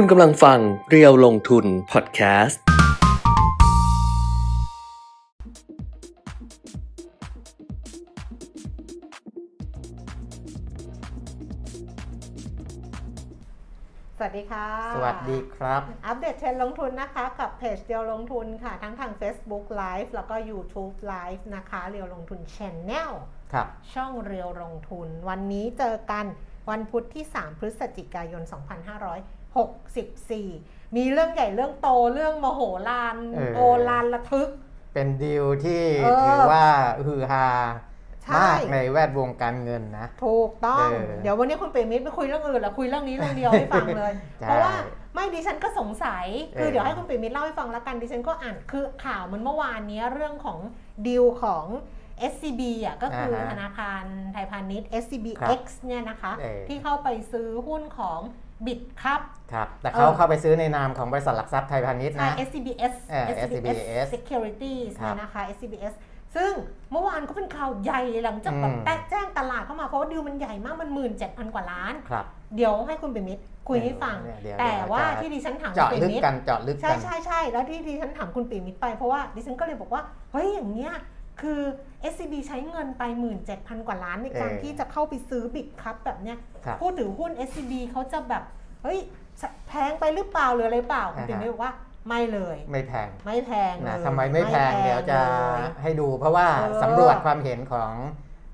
คุณกำลังฟังเรียวลงทุนพอดแคสต์ สวัสดีค่ะ สวัสดีครับ อัปเดตเทรนด์ลงทุนนะคะ กับเพจเดียวลงทุนค่ะ ทั้งทาง Facebook Live แล้วก็ YouTube Live นะคะ เรียวลงทุน Channel ครับ ช่องเรียวลงทุน วันนี้เจอกันวันพุธที่ 3 พฤศจิกายน 2564 มีเรื่องใหญ่เรื่องโตเรื่องมโหฬารเออโอฬารระทึก เป็นดีลที่เออถือว่าฮือฮาใช่มากในแวดวงการเงินนะ ถูกต้องเออเดี๋ยววันนี้คุณเปรมิตรไม่คุยเรื่องอื่นละคุยเรื่องนี้เรื่องเดียวให้ฟังเลยใช่เพราะว่าไม่ดิฉันก็สงสัย คือเออเดี๋ยวให้คุณเปรมิตรเล่าให้ฟังแล้วกันดิฉันก็อ่านคือข่าวมันเมื่อวานเนี้ยเรื่องของดีลของ SCB อะก็คือธนาคารไทยพาณิชย์ SCBX เนี่ยนะคะเออที่เข้าไปซื้อหุ้นของ บิดครับครับแต่เอเขาอเข้าไปซื้อในนามของบริษัทหลักทรัพย์ไทยพาณิชย์ใช่นะ SCBS เออ SCBS Securities ครับเนี่ยนะคะ SCBS ซึ่งเมื่อวานก็เป็นข่าวใหญ่หลังจากแบบอืมแตะแจ้งตลาดเข้ามาเพราะว่าดีลมันใหญ่มากมันหมื่นเจ็ดพันกว่าล้านครับเดี๋ยวให้คุณปิมิตรคุยให้ฟังเออเดี๋ยวแต่เดี๋ยวว่าจะที่ดิฉันถามคุเจาะณปิลึกมิตรกันเจาะลึกใช่กันใช่ใช่แล้วที่ดิฉันถามคุณปิมิตรไปเพราะว่าดิฉันก็เลยบอกว่าเฮ้ยอย่างเนี้ย คือ SCB ใช้เงินไป 17,000 กว่าล้านในการเออที่จะเข้าไปซื้อบิตคัพแบบเนี้ยครับผู้ถือหุ้น SCB เขาจะแบบ เฮ้ย แพงไปหรือเปล่าหรืออะไรเปล่าคุณปิมิตรบอกว่าไม่เลย ไม่แพงไม่แพงนะเลยทำไมไม่แพงเดี๋ยวจะเลยให้ดู เพราะว่าเออสำรวจความเห็นของ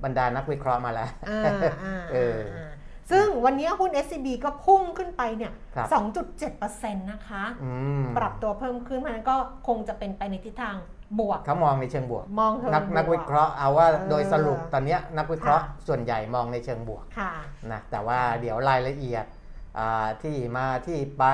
บรรดานักวิเคราะห์มาแล้วอ่าอ่าเอออ่าซึ่งวันนี้หุ้น SCB ก็พุ่งขึ้นไปเนี่ยครับ2.7%นะคะอืมปรับตัวเพิ่มขึ้นเพราะฉะนั้นก็คงจะเป็นไปในทิศทาง บวก เขามองในเชิงบวก มองเธอนักบนักวิเคราะห์เอาว่าเออโดยสรุปตอนเนี้ยนักวิเคราะห์ค่ะส่วนใหญ่มองในเชิงบวกค่ะ นะแต่ว่าเดี๋ยวรายละเอียดอ่าที่มาที่ไป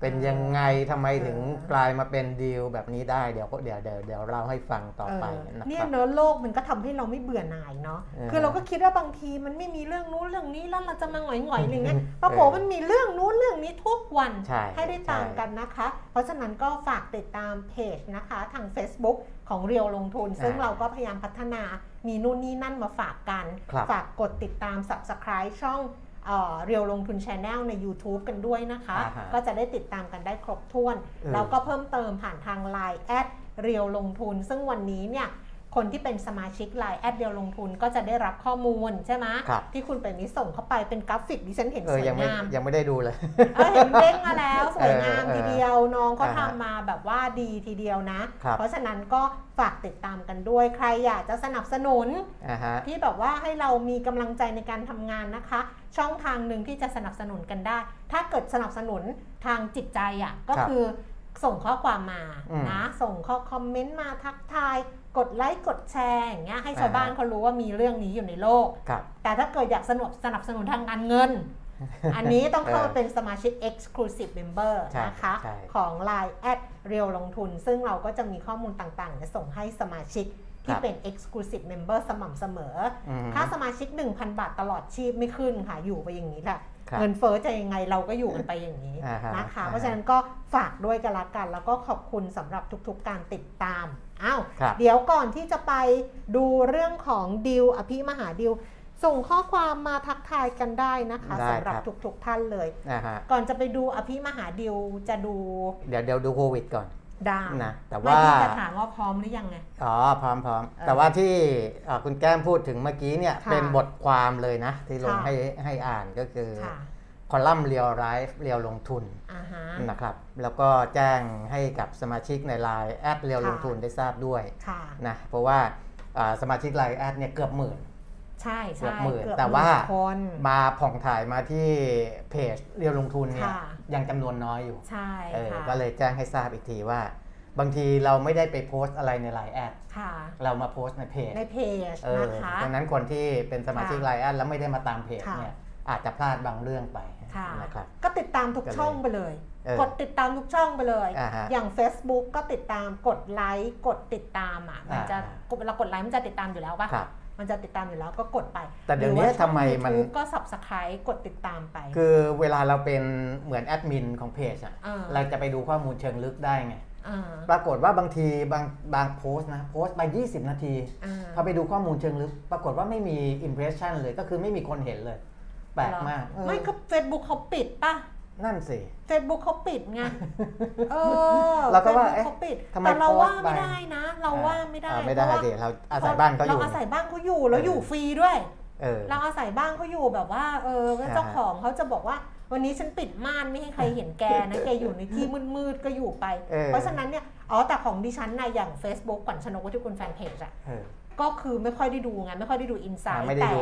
เป็นยังไงทำไมถึงเออกลายมาเป็นดีลแบบนี้ได้เดี๋ยวเดี๋ยวเดี๋ยวเดี๋ยวเราให้ฟังต่อไปเออนะเนี่คยรับเนอะโลกมันก็ทำให้เราไม่เบื่อหน่ายเนาะเออคือเราก็คิดว่าบางทีมันไม่มีเรื่องนู้นเรื่องนี้แล้วเราจะมาหงอยๆอะไรเงี้ยเออปรากฏมันมีเรื่องนู้นเรื่องนี้ทุกวันใช่ได้ตามใช่กันนะคะ เพราะฉะนั้นก็ฝากติดตามเพจนะคะ ทาง Facebook ของเรียวลงทุน ซึ่งเราก็พยายามพัฒนามีนู่นนี่นั่นมาฝากกัน ครับ ฝากกดติดตาม Subscribe ช่อง เอ่อเรียวลงทุน Channel ใน YouTube กันด้วยนะคะอ่าฮะก็จะได้ติดตามกันได้ครบถ้วนเออแล้วก็เพิ่มเติมผ่านทาง Line add เรียวลงทุน ซึ่งวันนี้เนี่ย คนที่เป็นสมาชิก Line แอดเรียวลงทุนก็จะได้รับข้อมูลใช่ไหมครับที่คุณเป็นมิส่งเข้าไปเป็นกราฟิกดิฉันเห็นเอสอวยยังไม่งามยังไม่ได้ดูเลยเออเห็นเด้งมาแล้วสวยงามเออเออทีเดียวน้องก็อ่าฮะทำมาแบบว่าดีทีเดียวนะครับเพราะฉะนั้นก็ฝากติดตามกันด้วยใครอยากจะสนับสนุนอ่าฮะที่แบบว่าให้เรามีกำลังใจในการทำงานนะคะ ช่องทางหนึ่งที่จะสนับสนุนกันได้ ถ้าเกิดสนับสนุนทางจิตใจอะก็ครับคือส่งข้อความมาอืมนะ ส่งข้อคอมเมนต์มาทักทาย กดไลค์กดแชร์อย่างเงี้ยให้ชาวอ่าฮะบ้านเขารู้ว่ามีเรื่องนี้อยู่ในโลกครับแต่ถ้าเกิดอยากสนับสนับสนุนทางการเงิน อันนี้ต้องเข้าเออมาเป็นสมาชิก Exclusive Member ใช่นะคะใช่ของ Line แอดเรียวลงทุน ซึ่งเราก็จะมีข้อมูลต่างๆเนี่ยส่งให้สมาชิกที่เป็น Exclusive Member สม่ำเสมออืมค่าสมาชิก 1,000 บาทตลอดชีพไม่ขึ้นค่ะ อยู่ไปอย่างนี้แหละครับเงินเฟ้อจะยังไงเราก็อยู่กันไปอย่างนี้อ่าฮะนะคะอ่าฮะเพราะฉะนั้นก็ฝากด้วยกันละกัน แล้วก็ขอบคุณสำหรับทุกๆ การติดตาม อ้าวครับเดี๋ยวก่อนที่จะไปดูเรื่องของดิวอภิมหาดิวส่งข้อความมาทักทายกันได้นะคะได้สำหรับครับทุกๆท่านเลยอ่าฮะก่อนจะไปดูอภิมหาดิวจะดู เดี๋ยวเดี๋ยวดูโควิดก่อนได้นะแต่ไม่ว่าที่จะถามว่าพร้อมหรือยังไงอ๋อพร้อมพร้อมเออแต่ว่าที่อ่าคุณแก้มพูดถึงเมื่อกี้เนี่ยค่ะเป็นบทความเลยนะ ที่ลงค่ะให้ให้อ่านก็คือค่ะ คอลัมน์ Real Life Real ลงทุนอ่าฮะนะครับ แล้วก็แจ้งให้กับสมาชิกในไลน์แอด Real ค่ะลงทุนได้ทราบด้วยค่ะนะเพราะว่าอ่าสมาชิกไลน์แอดเนี่ยเกือบหมื่นใช่เกือบใช่หมื่นเกือบแต่ว่าหมื่นคนมาผ่องถ่ายมาที่เพจ Real ลงทุนเนี่ยค่ะยังจำนวนน้อยอยู่ใช่เออค่ะก็เลยแจ้งให้ทราบอีกทีว่าบางทีเราไม่ได้ไปโพสต์อะไรในไลน์แอดค่ะเรามาโพสต์ในเพจในเพจเออนะคะดังนั้นคนที่เป็นสมาชิกค่ะไลน์แอดแล้วไม่ได้มาตามเพจค่ะเนี่ย อาจจะพลาดบางเรื่องไปค่ะนะครับก็ติดตามทุกก็เลยช่องไปเลยเออกดติดตามทุกช่องไปเลยอ่าฮะอย่าง Facebook ก็ติดตามกดไลค์กดติดตามอะมันจะอ่าเวลากดไลค์มันจะติดตามอยู่แล้วปะครับมันจะติดตามอยู่แล้วก็กดไป แต่เดี๋ยวนี้หรือว่าช่องทำไมมัน YouTube ก็ Subscribe กดติดตามไป คือเวลาเราเป็นเหมือนแอดมินของเพจอะเออเราจะไปดูข้อมูลเชิงลึกได้ไงอ่าปรากฏว่าบางทีบางบางโพสต์นะโพสต์ไป 20 นาทีอ่าพอไปดูข้อมูลเชิงลึก ปรากฏว่าไม่มี impression เลยก็คือไม่มีคนเห็นเลย แปลกมากเออไม่ก็ Facebook เขาปิดป่ะ นั่นสิเฟซบุ๊กเขาปิดไงเออเราก็ว่า Facebook เอ๊ะเขาปิดทำไมแต่เราโพสต์ว่าไปไม่ได้นะ เราว่าไม่ได้อ่ไม่ได้พระว่ดิเราอาศัยบ้านเขาอยู่เราอาศัยบ้านเขาอยู่แล้วเออออยู่ฟรีด้วยเออเราอาศัยบ้านเขาอยู่แบบว่า เออแล้วเจ้าอ่าฮะของเขาจะบอกว่าวันนี้ฉันปิดม่านไม่ให้ใครเห็นแกนะ แกอยู่ในที่มืดๆ ก็อยู่ไปเออเพราะฉะนั้นเนี่ย อ๋อ แต่ของดิฉันนะอย่าง Facebook ขวัญชนกวัตถุกุลแฟนเพจอะเออก็คือไม่ค่อยได้ดูไงไม่ค่อยได้ดูอินไซอ่าต์ไม่ได้แต่ดู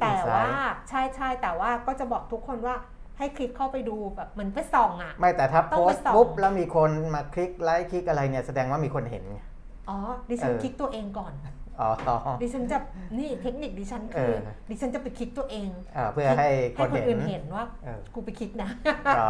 แต่อินไซว่าต์ใช่ใช่แต่ว่าก็จะบอกทุกคนว่าให้คลิกเข้าไปดูแบบเหมือนไปส่องอะไม่แต่ถ้าต้อโพงไปสต์ส่องปุ๊บแล้วมีคนมาคลิกไลค์คลิกอะไรเนี่ยแสดงว่ามีคนเห็นไงอ๋อดิฉันเออคลิกตัวเองก่อนอ๋อดิฉันจะนี่เทคนิคดิฉันคือเออดิฉันจะไปคลิกตัวเองอ่าเพื่อให้คให้นคนเห็อื่นนเห็นว่าเออกูไปคลิกนะอ๋อ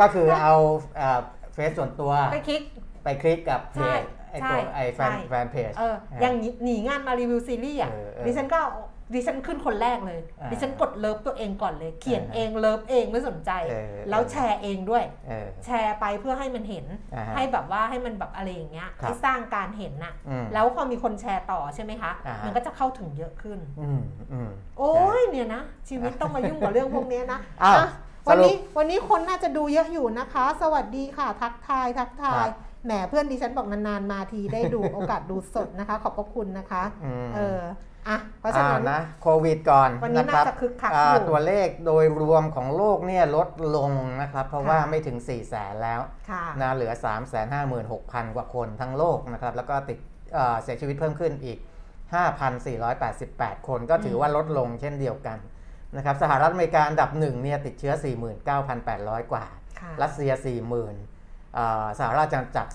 ก็คือเอาเอ่อเฟซส่วนตัวไปคลิกไปคลิกกับเพใช่จ ไอ้ใช่ตัวไอ้แฟนใช่แฟนเพจเอออย่างหนีหนีงานมารีวิวซีรีส์อะเออเออดิฉันก็ดิฉันขึ้นคนแรกเลยอ่าดิฉันกด love ตัวเองก่อนเลย เขียนอ่าเอง love เองไม่สนใจเออแล้วแชร์เองด้วยเออแชร์ไปเพื่อให้มันเห็นอ่าฮะให้แบบว่าให้มันแบบอะไรอย่างเงี้ยครับให้สร้างการเห็นน่ะอืมแล้วพอมีคนแชร์ต่อใช่ไหมคะอ่าฮะมันก็จะเข้าถึงเยอะขึ้นอืมอืมโอ้ยเนี่ยนะ ชีวิตต้องมายุ่งกับเรื่องพวกเนี้ยนะอ้าวอะสวันรุปนี้วันนี้คนน่าจะดูเยอะอยู่นะคะ สวัสดีค่ะ ทักทายทักทายครับ แหมเพื่อนดิฉันบอกนานๆมาทีได้ดูโอกาสดูสดนะคะ ขอบพระคุณนะคะอืมเอออะเพราะฉะนั้นอ่นะโควิดก่อนวันนี้นะครับน่าจะคึกคักอ่าอยู่ตัวเลขโดยรวมของโลกเนี่ยลดลงนะครับ เพราะค่ะว่าไม่ถึง 4 0 0แสนแล้วค่ะนะเหลือ 3 5 6 0 0 0 กว่าคนทั้งโลกนะครับ แล้วก็ติดเอ่อเสียชีวิตเพิ่มขึ้นอีก 5,488 คนก็ถือว่าลดลงเช่นเดียวกันนะครับสหรัฐอเมริกาอันดับหนึ่งเนี่ยติดเชื้อ 49,800 กว่าค่ะรัสเซีย 40,000อ่า สหราชอาณาจักร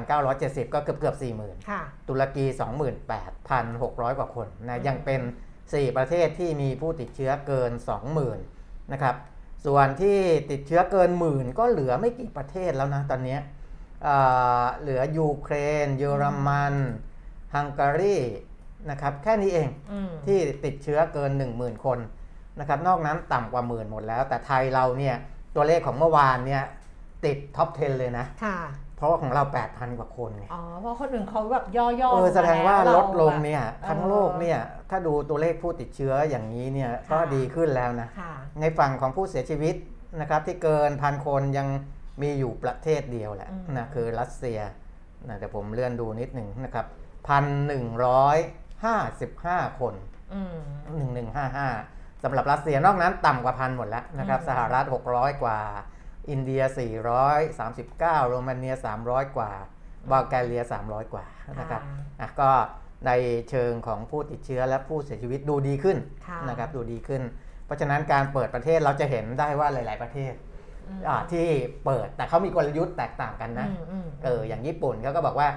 39,970 ก็เกือบเกือบ40,000ค่ะตุรกี 28,600 กว่าคนนะยังเป็น 4 ประเทศที่มีผู้ติดเชื้อเกิน 20,000 นะครับ ส่วนที่ติดเชื้อเกินหมื่น ก็เหลือไม่กี่ประเทศแล้วนะตอนเนี้ยอ่าเหลือยูเครน เยอรมันฮังการีนะครับแค่นี้เองอืมที่ติดเชื้อเกิน 10,000 คนนะครับนอกนั้นต่ำกว่าหมื่นหมดแล้ว แต่ไทยเราเนี่ยตัวเลขของเมื่อวานเนี่ย ติดท็อป 10 เลยนะ ค่ะ เพราะว่าของเรา 8,000 กว่าคนไงอ๋อ เพราะคนอื่นเขาแบบย่อๆเออแสดงว่ามาลแวดลงเนี่ยราทั้งโลกเนี่ยถ้าดูตัวเลขผู้ติดเชื้ออย่างนี้เนี่ยก็ค่ะดีขึ้นแล้วนะค่ะในฝั่งของผู้เสียชีวิตนะครับที่เกินพันคนยังมีอยู่ประเทศเดียวแหละอืมนะคือรัสเซียนะเดี๋ยวผมเลื่อนดูนิดหนึ่งนะครับพันหนึ่งร้อยห้าสิบห้าคนอืมหนึ่งหนึ่งห้าห้าสำหรับรัสเซียนอกนั้นต่ำกว่าพันหมดแล้วนะครับอืมสหรัฐ600กว่า อินเดีย 439 โรมาเนีย 300 กว่าบัลแกเรีย 300 กว่านะครับค่ะอะก็ในเชิงของผู้ติดเชื้อและผู้เสียชีวิตดูดีขึ้นค่ะนะครับดูดีขึ้น เพราะฉะนั้นการเปิดประเทศเราจะเห็นได้ว่าหลาย ๆประเทศอืมอ่าที่เปิดแต่เขามีกลยุทธ์แตกต่างกันนะอืมอืมเอออย่างญี่ปุ่นเขาก็บอกว่า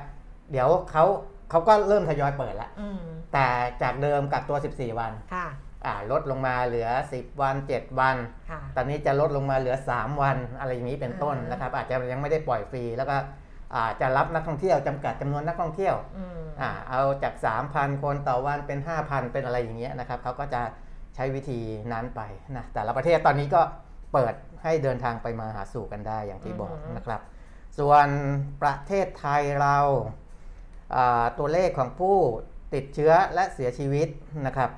เดี๋ยวเขาเขาก็เริ่มทยอยเปิดแล้วอืมแต่จากเดิมกักตัว 14 วันค่ะอ่า ลดลงมาเหลือ 10 วัน 7 วันค่ะตอนนี้จะลดลงมาเหลือ 3 วันอะไรอย่างนี้เป็นต้นอ่านนะครับ อาจจะยังไม่ได้ปล่อยฟรี แล้วก็อาจจะรับนักท่องเที่ยวจำกัดจำนวนนักท่องเที่ยวอืมอ่าเอาจาก 3,000 คนต่อวันเป็น 5,000 เป็นอะไรอย่างเงี้ยนะครับเขาก็จะใช้วิธีนั้นไปนะแต่ละประเทศตอนนี้ก็เปิดให้เดินทางไปมาหาสู่กันได้อย่างที่บอกนะครับ ส่วนประเทศไทยเราอ่าตัวเลขของผู้ติดเชื้อและเสียชีวิตนะครับ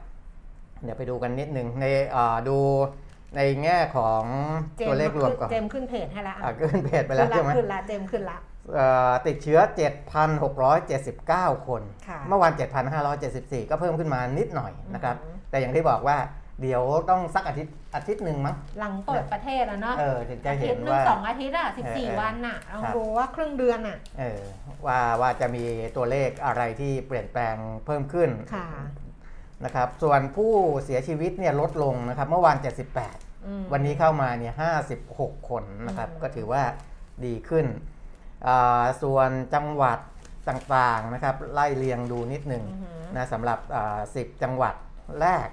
เดี๋ยวไปดูกันนิดหนึ่งในอ่าดูในแง่ของจมตัวเลขรวมก่อนเจมขึ้นเพจให้แล้วอ่าขึ้นเพจไปแล้วใช่ไหมขึ้นละเจมขึ้นละเอ่อติดเชื้อ 7,679 คนค่ะเมื่อวาน7,574 ก็เพิ่มขึ้นมานิดหน่อยนะครับอืมแต่อย่างที่บอกว่าเดี๋ยวต้องสักอาทิตย์อาทิตย์หนึ่งมั้ง หลังเปิดประเทศแล้วเนาะเออถึงจะอาเห็ทิตนย์หนึ่งว่าสองอาทิตย์อะสิบเออสี่เออวันอะลองครับดูว่าครึ่งเดือนอะเออว่าว่าจะมีตัวเลขอะไรที่เปลี่ยนแปลงเพิ่มขึ้นค่ะ นะครับ ส่วนผู้เสียชีวิตเนี่ยลดลงนะครับ เมื่อวาน 78อืมวันนี้เข้ามาเนี่ย 56 คนนะครับอืมก็ถือว่าดีขึ้นอ่าส่วนจังหวัดต่างๆนะครับ ไล่เรียงดูนิดหนึ่งอือหือนะสำหรับอ่า10 จังหวัดแรก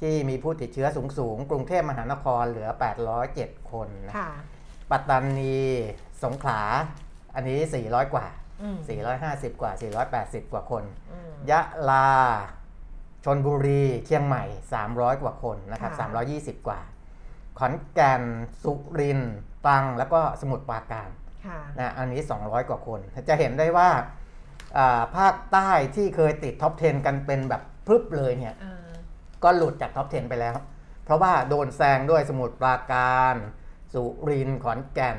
ที่มีผู้ติดเชื้อสูงๆกรุงเทพมหานครเหลือ 807 คนนะค่ะปัตตานีสงขลา อันนี้ 400 กว่าอืม450 กว่า 480 กว่าคนอืมยะลา ชนบุรีเชียงใหม่ 300 กว่าคนนะครับค่ะ320 กว่า ขอนแก่นสุรินทร์ตรังแล้วก็สมุทรปราการค่ะนะอันนี้ 200 กว่าคน จะเห็นได้ว่าอ่าภาคใต้ที่เคยติด top 10 กันเป็นแบบพรึบเลยเนี่ยอ่าก็หลุดจาก top 10 ไปแล้ว เพราะว่าโดนแซงด้วยสมุทรปราการ สุรินทร์ขอนแก่น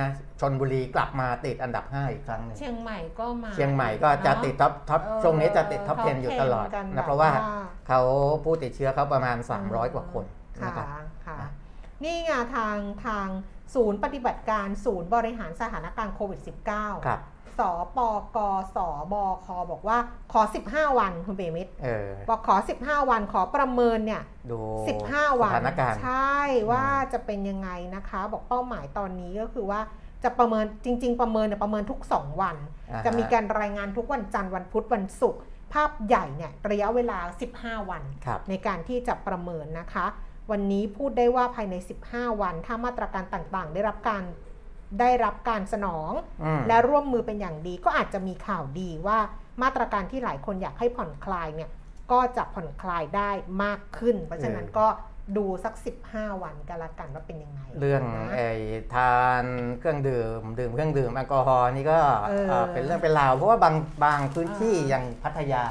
นะชลบุรีกลับมาติดอันดับ 5 อีกครั้งหนึ่งเชียงใหม่ก็มาเชียงใหม่ก็จะติด top top เออช่วงนี้จะติด top top 10 อยู่ตลอด10กันนะแบบเพราะว่าว่าเขาผู้ติดเชื้อเขาประมาณ 300 กว่าคนนะค่ะครับ ค่ะนะนี่ไงทางทางศูนย์ปฏิบัติการศูนย์บริหารสถานการณ์โควิด -19 ครับ สปกสบคบอกว่าขอ 15 วันคุณเบมิตรเออบอกขอ 15 วันขอประเมินเนี่ยดู15 วันสถานการณ์ใช่ว่าจะเป็นยังไงนะคะ บอกเป้าหมายตอนนี้ก็คือว่าจะประเมินจริง ๆ ประเมินเนี่ยประเมินทุก 2 วันอ่าฮจะมีการรายงานทุกวันจันทร์วันพุธวันศุกร์ภาพใหญ่เนี่ยระยะเวลา 15 วันครับในการที่จะประเมินนะคะ วันนี้พูดได้ว่าภายใน 15 วัน ถ้ามาตรการต่างๆ ได้รับการ ได้รับการสนองอืมและร่วมมือเป็นอย่างดี ก็อาจจะมีข่าวดีว่ามาตรการที่หลายคนอยากให้ผ่อนคลายเนี่ยก็จะผ่อนคลายได้มากขึ้น เพราะฉะนั้นเออก็ดูสัก 15 วันกันละกันว่าเป็นยังไง เรื่องนะไอ้ทานเครื่องดื่ม ดื่มเครื่องดื่มแอลกอฮอล์นี่ก็เออเอ่อเป็นเรื่องเป็นราว เพราะว่าบางบางพื้นที่อ่าอย่างพัทยา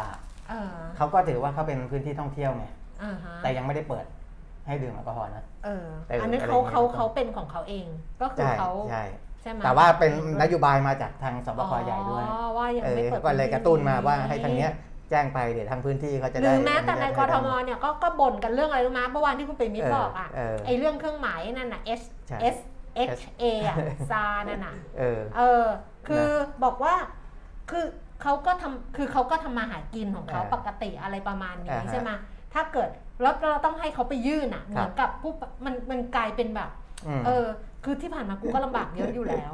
เออเขาก็ถือว่าเขาเป็นพื้นที่ท่องเที่ยวไงอ่าฮะแต่ยังไม่ได้เปิด ให้ดื่มแอลกอฮอล์นะ เออ เอออัอันนี้อะไรเขาอย่างเงี้ย เขาเขาเป็นของเขาเอง ก็คือใช่เขาใช่ ใช่ไหมแต่ว่าเป็นองนโยบายมาจากทางสบคใหญ่ด้วย อ๋อว่ายังเออไม่เปิดก็เลยกระตุ้นมาว่าให้ทางเนี้ยนี้แจ้งไปเดี๋ยวทางพื้นที่เขาจะหได้รือแม้แต่ในกรทมได้เนี่ยก็ก็บ่นกันเรื่องอะไรรู้ไหมเมื่อวานที่คุณปิ่มมิตรเออบอกอะเออ ไอเรื่องเครื่องหมายนั่นน่ะ H ใช่ S H A อะซานั่นน่ะ เออ เออ คือบอกว่า คือเขาก็ทำคือเขาก็ทำมาหากินของเขาอ่าปกติอะไรประมาณนี้อ่าฮะ ใช่ไหมถ้าเกิด แล้วเราต้องให้เขาไปยื่นอะเหครัมืบอนกับผู้มันมันกลายเป็นแบบมเออ คือที่ผ่านมากูก็ลำบากเยอะอยู่แล้ว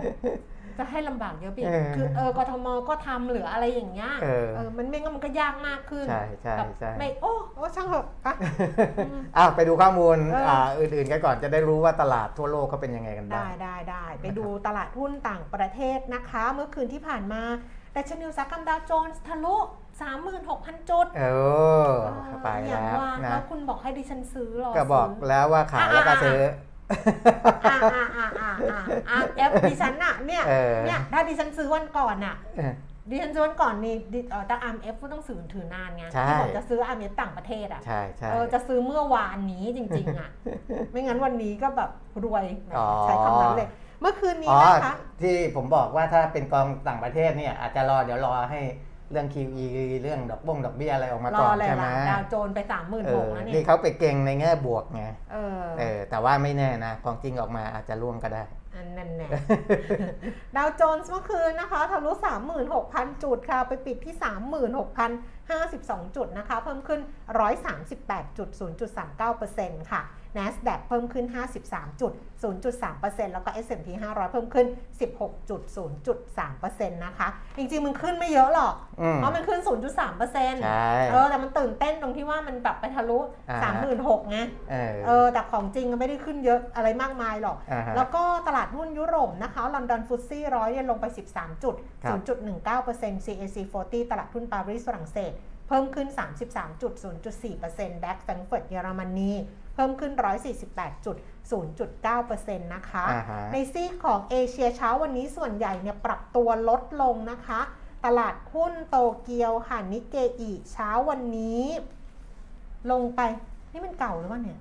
จะให้ลำบากเยอะไปอีกเออคือเออกทมก็ทำหรืออะไรอย่างเงี้ยเออเออมันไม่งั้นมันก็ยากมากขึ้นใช่ใช่แบบใช่ไม่โอ้โอ้ช่างเถอะอะอ้าวไปดูข้อมูลเอออ่าอื่นๆกันก่อนจะได้รู้ว่าตลาดทั่วโลกเขาเป็นยังไงกันบ้าได้งได้ได้ไปดูตลาดหุ้นต่างประเทศนะคะ เมื่อคืนที่ผ่านมาดัชนีอุตสาหกรรมดาวโจนส์ทะลุ36,000 จุด เออไปอแล้ย่างวว่านะแล้วคุณบอกให้ดิฉันซื้อหรอ ก็บอกซื้แล้วว่าขายแล้วก็ซื้อ อ่าอ่าอ่าอ่าอ่าอ่าเอฟดิฉันอะเนี่ยเออเนี่ยถ้าดิฉันซื้อวันก่อนอะเออดิฉันซื้อวันก่อนนี่ดิเออแต่อาร์มเอฟก็ต้องซื้อถือนานไงใช่ที่บอกจะซื้ออาร์มเอฟต่างประเทศอะใช่ใช่เออจะซื้อเมื่อวานนี้จริง ๆอะไม่งั้นวันนี้ก็แบบรวยอ๋อใช้คำนั้นเลยเมื่อคืนนี้อ๋อนะคะที่ผมบอกว่าถ้าเป็นกองต่างประเทศเนี่ยอาจจะรอเดี๋ยวรอให้ เรื่อง QE เรื่องดอกบ้งดอกเบี้ยอะไรออกมารก่ออนเลยใช่ไหมล่ะดาวโจนไปสามหมื่นเอหอกแล้วเนี่นี่ยเขาไปเก่งในแง่บวกไงเออเออ แต่ว่าไม่แน่นะของจริงออกมาอาจจะร่วงก็ได้อันนั้นแน่ดาวโจนส์เมื่อคืนนะคะทะลุ 36,000 จุดค่ะ ไปปิดที่ 36,052 จุดนะคะ เพิ่มขึ้น 138จุด0.39%ค่ะ NASDAQ เพิ่มขึ้น 53จุด 0.3%แล้วก็ S&P 500 เพิ่มขึ้น 16.0.3%นะคะ จริงๆ มันขึ้นไม่เยอะหรอกอืมเพราะมันขึ้น 0.3%ใช่เออแต่มันตื่นเต้นตรงที่ว่ามันแบบไปทะลุอ่า36,000ไงเออเออแต่ของจริงก็ไม่ได้ขึ้นเยอะอะไรมากมายหรอกอ่าฮะแล้วก็ตลาดหุ้นยุโรปนะคะลอนดอนฟุตซี่ร้อยเนี่ยลงไป 13 จุดครับ0.19% CAC 40 ตลาดหุ้นปารีสฝรั่งเศส เพิ่มขึ้น 33จุด0.4%ดัคแฟรงก์เฟิร์ตเยอรมนีเพิ่มขึ้น 148จุด0.9%นะคะอ่าฮะในซีกของเอเชียเช้าวันนี้ส่วนใหญ่เนี่ยปรับตัวลดลงนะคะ ตลาดหุ้นโตเกียวค่ะนิเกอีเช้าวันนี้ ลงไปนี่มันเก่าหรือเปล่าเนี่ย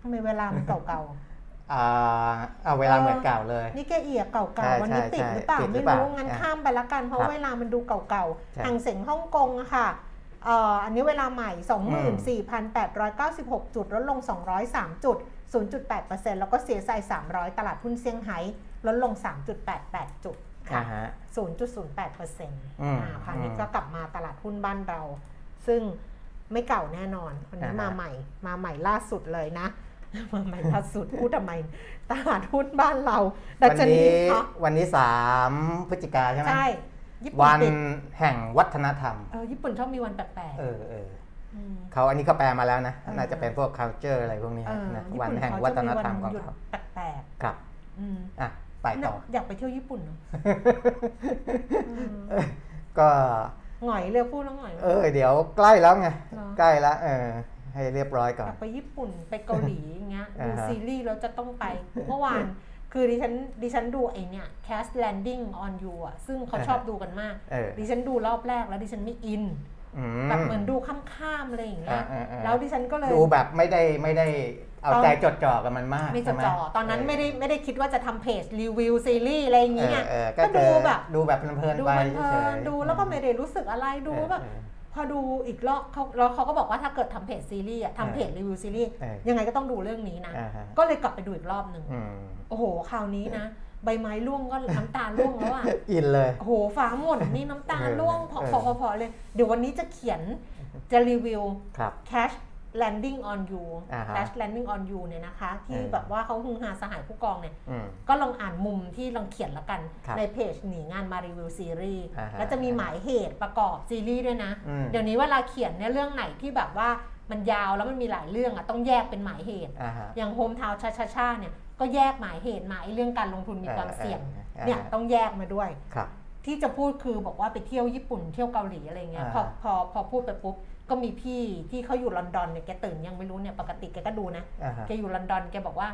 ทำไมเวลามันเก่าๆอ่าเอาเวลาเหมือนเก่าเลย นี่แกเอียเก่าใช่ๆวันนี้ใช่ติดหรือเปล่าติดหรืไม่อเปล่ารู้งั้นอะข้ามไปละกันเพราะครับเวลามันดูเก่าใช่ๆห่างเสียงฮ่องกงอะค่ะเอ่ออันนี้เวลาใหม่ 24,896 จุด ลดลง 203 จุด 0.8%แล้วก็เสียใจ300 ตลาดหุ้นเซี่ยงไฮ้ลดลง 3.88 จุดอ่าค่ะฮะ0.08%อืมอ่าคราวนี้อืมก็กลับมาตลาดหุ้นบ้านเรา ซึ่งไม่เก่าแน่นอนวันนี้อ่าฮะมาใหม่ มาใหม่ล่าสุดเลยนะ มาใหม่ล่าสุดพูดทำไม ตลาดหุ้นบ้านเราดัวันชนีนี้คะวันนี้สามพฤศจิกาใช่ไหมใช่ญี่ปุ่น วันติดแห่งวัฒนธรรมเออญี่ปุ่นชอบมีวันแปลกเออเออๆมเขาอันนี้เขาแปลมาแล้วนะเออน่าจะเป็นพวก culture อะไรพวกนี้เออนะญี่วันปุ่นแห่งเขาวัจะฒมีนวันธรรมของหยุดเขาแปลกครับๆอืมอะไปต่อน่ะอยากไปเที่ยวญี่ปุ่นเนอะอืมก็หงอยเลยพูดแล้วหงอยเออเดี๋ยวใกล้แล้วไงเหรอใกล้แล้วเออให้เรียบร้อยก่ออนยากไปญี่ปุ่นไปเกาหลีอย่างเงี้ยอ่าดูฮะซีรีส์แล้วจะต้องไปเมื่อวาน คือดิฉันดิฉันดูไอเนี่ย Cast Landing on You อะซึ่งเขาชอบดูกันมากเออดิฉันดูรอบแรกแล้วดิฉันไม่อินอืมแบบเหมือนดูข้ามๆอะไรอย่างเงี้ยอ่าๆๆแล้วดิฉันก็เลยดูแบบไม่ได้ไม่ได้เอาตอนใจจดจ่อกับมันมากไม่จใช่ดไหมจ่อตอนนั้นไม่ได้ไม่ได้คิดว่าจะทำเพจรีวิวซีรีส์อะไรอย่างเอเงี้อยเออก็ก็คืดูอแบบดูแบบเพลินดูๆไปมันเพลิเฉนยๆดูแล้วก็ไม่ได้รู้สึกอะไรดูแบบเออ พอดูอีกรอบเขาแล้วเขาก็บอกว่าถ้าเกิดทำเพจซีรีส์อะทำเพจรีวิวซีรีส์เออยังไงก็ต้องดูเรื่องนี้นะ อ่าฮะ ก็เลยกลับไปดูอีกรอบหนึ่งอืมโอ้โหคราวนี้นะ ใบไม้ร่วงก็น้ำตาร่วงแล้วอะ อินเลย โอ้โหฟ้าหม่นนี่น้ำตาร่วงพอเออพอพอพอเลย เดี๋ยววันนี้จะเขียนจะรีวิว ครับ cash landing on you อ่าฮะ cash landing on you เนี่ยนะคะ ที่เออแบบว่าเขาฮือฮาสหายผู้กองเนี่ย อืม ก็ลองอ่านมุมที่ลองเขียนละกัน ครับในเพจหนีงานมารีวิวซีรีส์อ่าฮะแล้วจะมีหมายเหตุประกอบซีรีส์ด้วยนะ อืม เดี๋ยวนี้เวลาเขียนเนี่ยเรื่องไหนที่แบบว่ามันยาวแล้วมันมีหลายเรื่องอะต้องแยกเป็นหมายเหตุ อ่าฮะ อย่างโฮมทาวชาชาชาเนี่ยก็แยกหมายเหตุหมายเรื่องการลงทุนมีความเสี่ยงเออเออเนี่ยต้องแยกมาด้วย ครับ ที่จะพูดคือบอกว่าไปเที่ยวญี่ปุ่นเที่ยวเกาหลีอะไรเงี้ยอ่าพอพอพอพูดไปปุ๊บ ก็มีพี่ที่เขาอยู่ลอนดอนเนี่ยแกตื่นยังไม่รู้เนี่ยปกติแกก็ดูนะอ่าฮะ แกอยู่ลอนดอนแกบอกว่า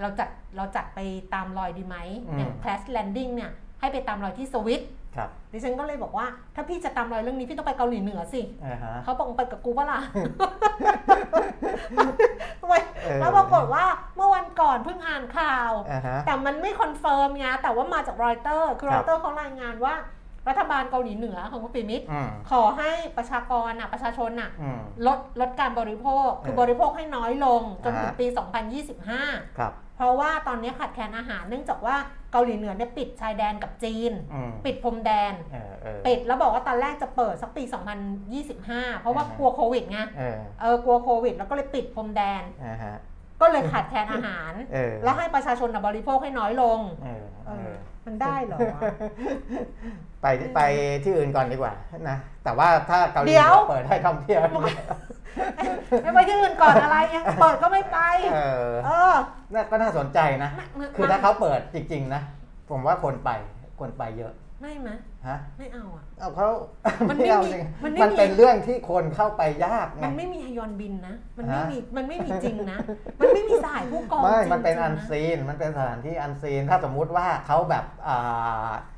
เราจัดเราจัดไปตามรอยดีไหมอืม อย่าง Crash Landing เนี่ยให้ไปตามรอยที่สวิตครับดิฉันก็เลยบอกว่า ถ้าพี่จะตามรอยเรื่องนี้พี่ต้องไปเกาหลีเหนือสิอ่าฮะ เขาบอกไปกับกูปะล่ะ ทำไมเออ แล้วปรากฏว่าเมื่อวันก่อนเพิ่งอ่านข่าว อ่าฮะ แต่มันไม่ confirm ไงแต่ว่ามาจากรอยเตอร์คือครั รอยเตอร์เขารายงานว่า รัฐบาลเกาหลีเหนือของคุณปิยมิตรอืมขอให้ประชากรน่ะประชาชนน่ะอืมลดลดการบริโภค คือเออบริโภคให้น้อยลงจนถึงอ่าฮะปี 2025 ครับเพราะว่าตอนนี้ขาดแคลนอาหารเนื่องจากว่าเกาหลีเหนือเนี่ยปิดชายแดนกับจีนอืมปิดพรมแดนเออเออปิดแล้วบอกว่าตอนแรกจะเปิดสักปี 2025 เพราะว่าอ่าฮะกลัวโควิดไงเออเออกลัวโควิด แล้วก็เลยปิดพรมแดนอ่าฮะก็เลยขาดแคลนอาหารเออแล้วให้ประชาชนน่ะบริโภคให้น้อยลง เออเอเอออมันได้เหรอวะไปไปที่อื่นก่อนดีกว่านะแต่ว่าถ้าเกาหลีเดี๋ยวเปิดให้ท่องเที่ยวไม่ไปที่อื่นก่อนอะไรยังเปิดก็ไม่ไป เออเออน่าก็น่าสนใจนะไม่ไม่คือถ้าเขาเปิดจริง ๆ นะ ผมว่าคนไปคนไปเยอะ ไม่ไหม ฮะไม่เอาอะ เอาเขามันไม่เอามีจริงมันไม่มันมีเป็นเรื่องที่คนเข้าไปยากไง มันไม่มีฮยอนบินนะ มันไม่ฮะ มีมันไม่มีจริงนะ มันไม่มีสายผู้กองไม่ จริงๆมันเป็นะอันซีน มันเป็นสถานที่อันซีน ถ้าสมมุติว่าเขาแบบอ่า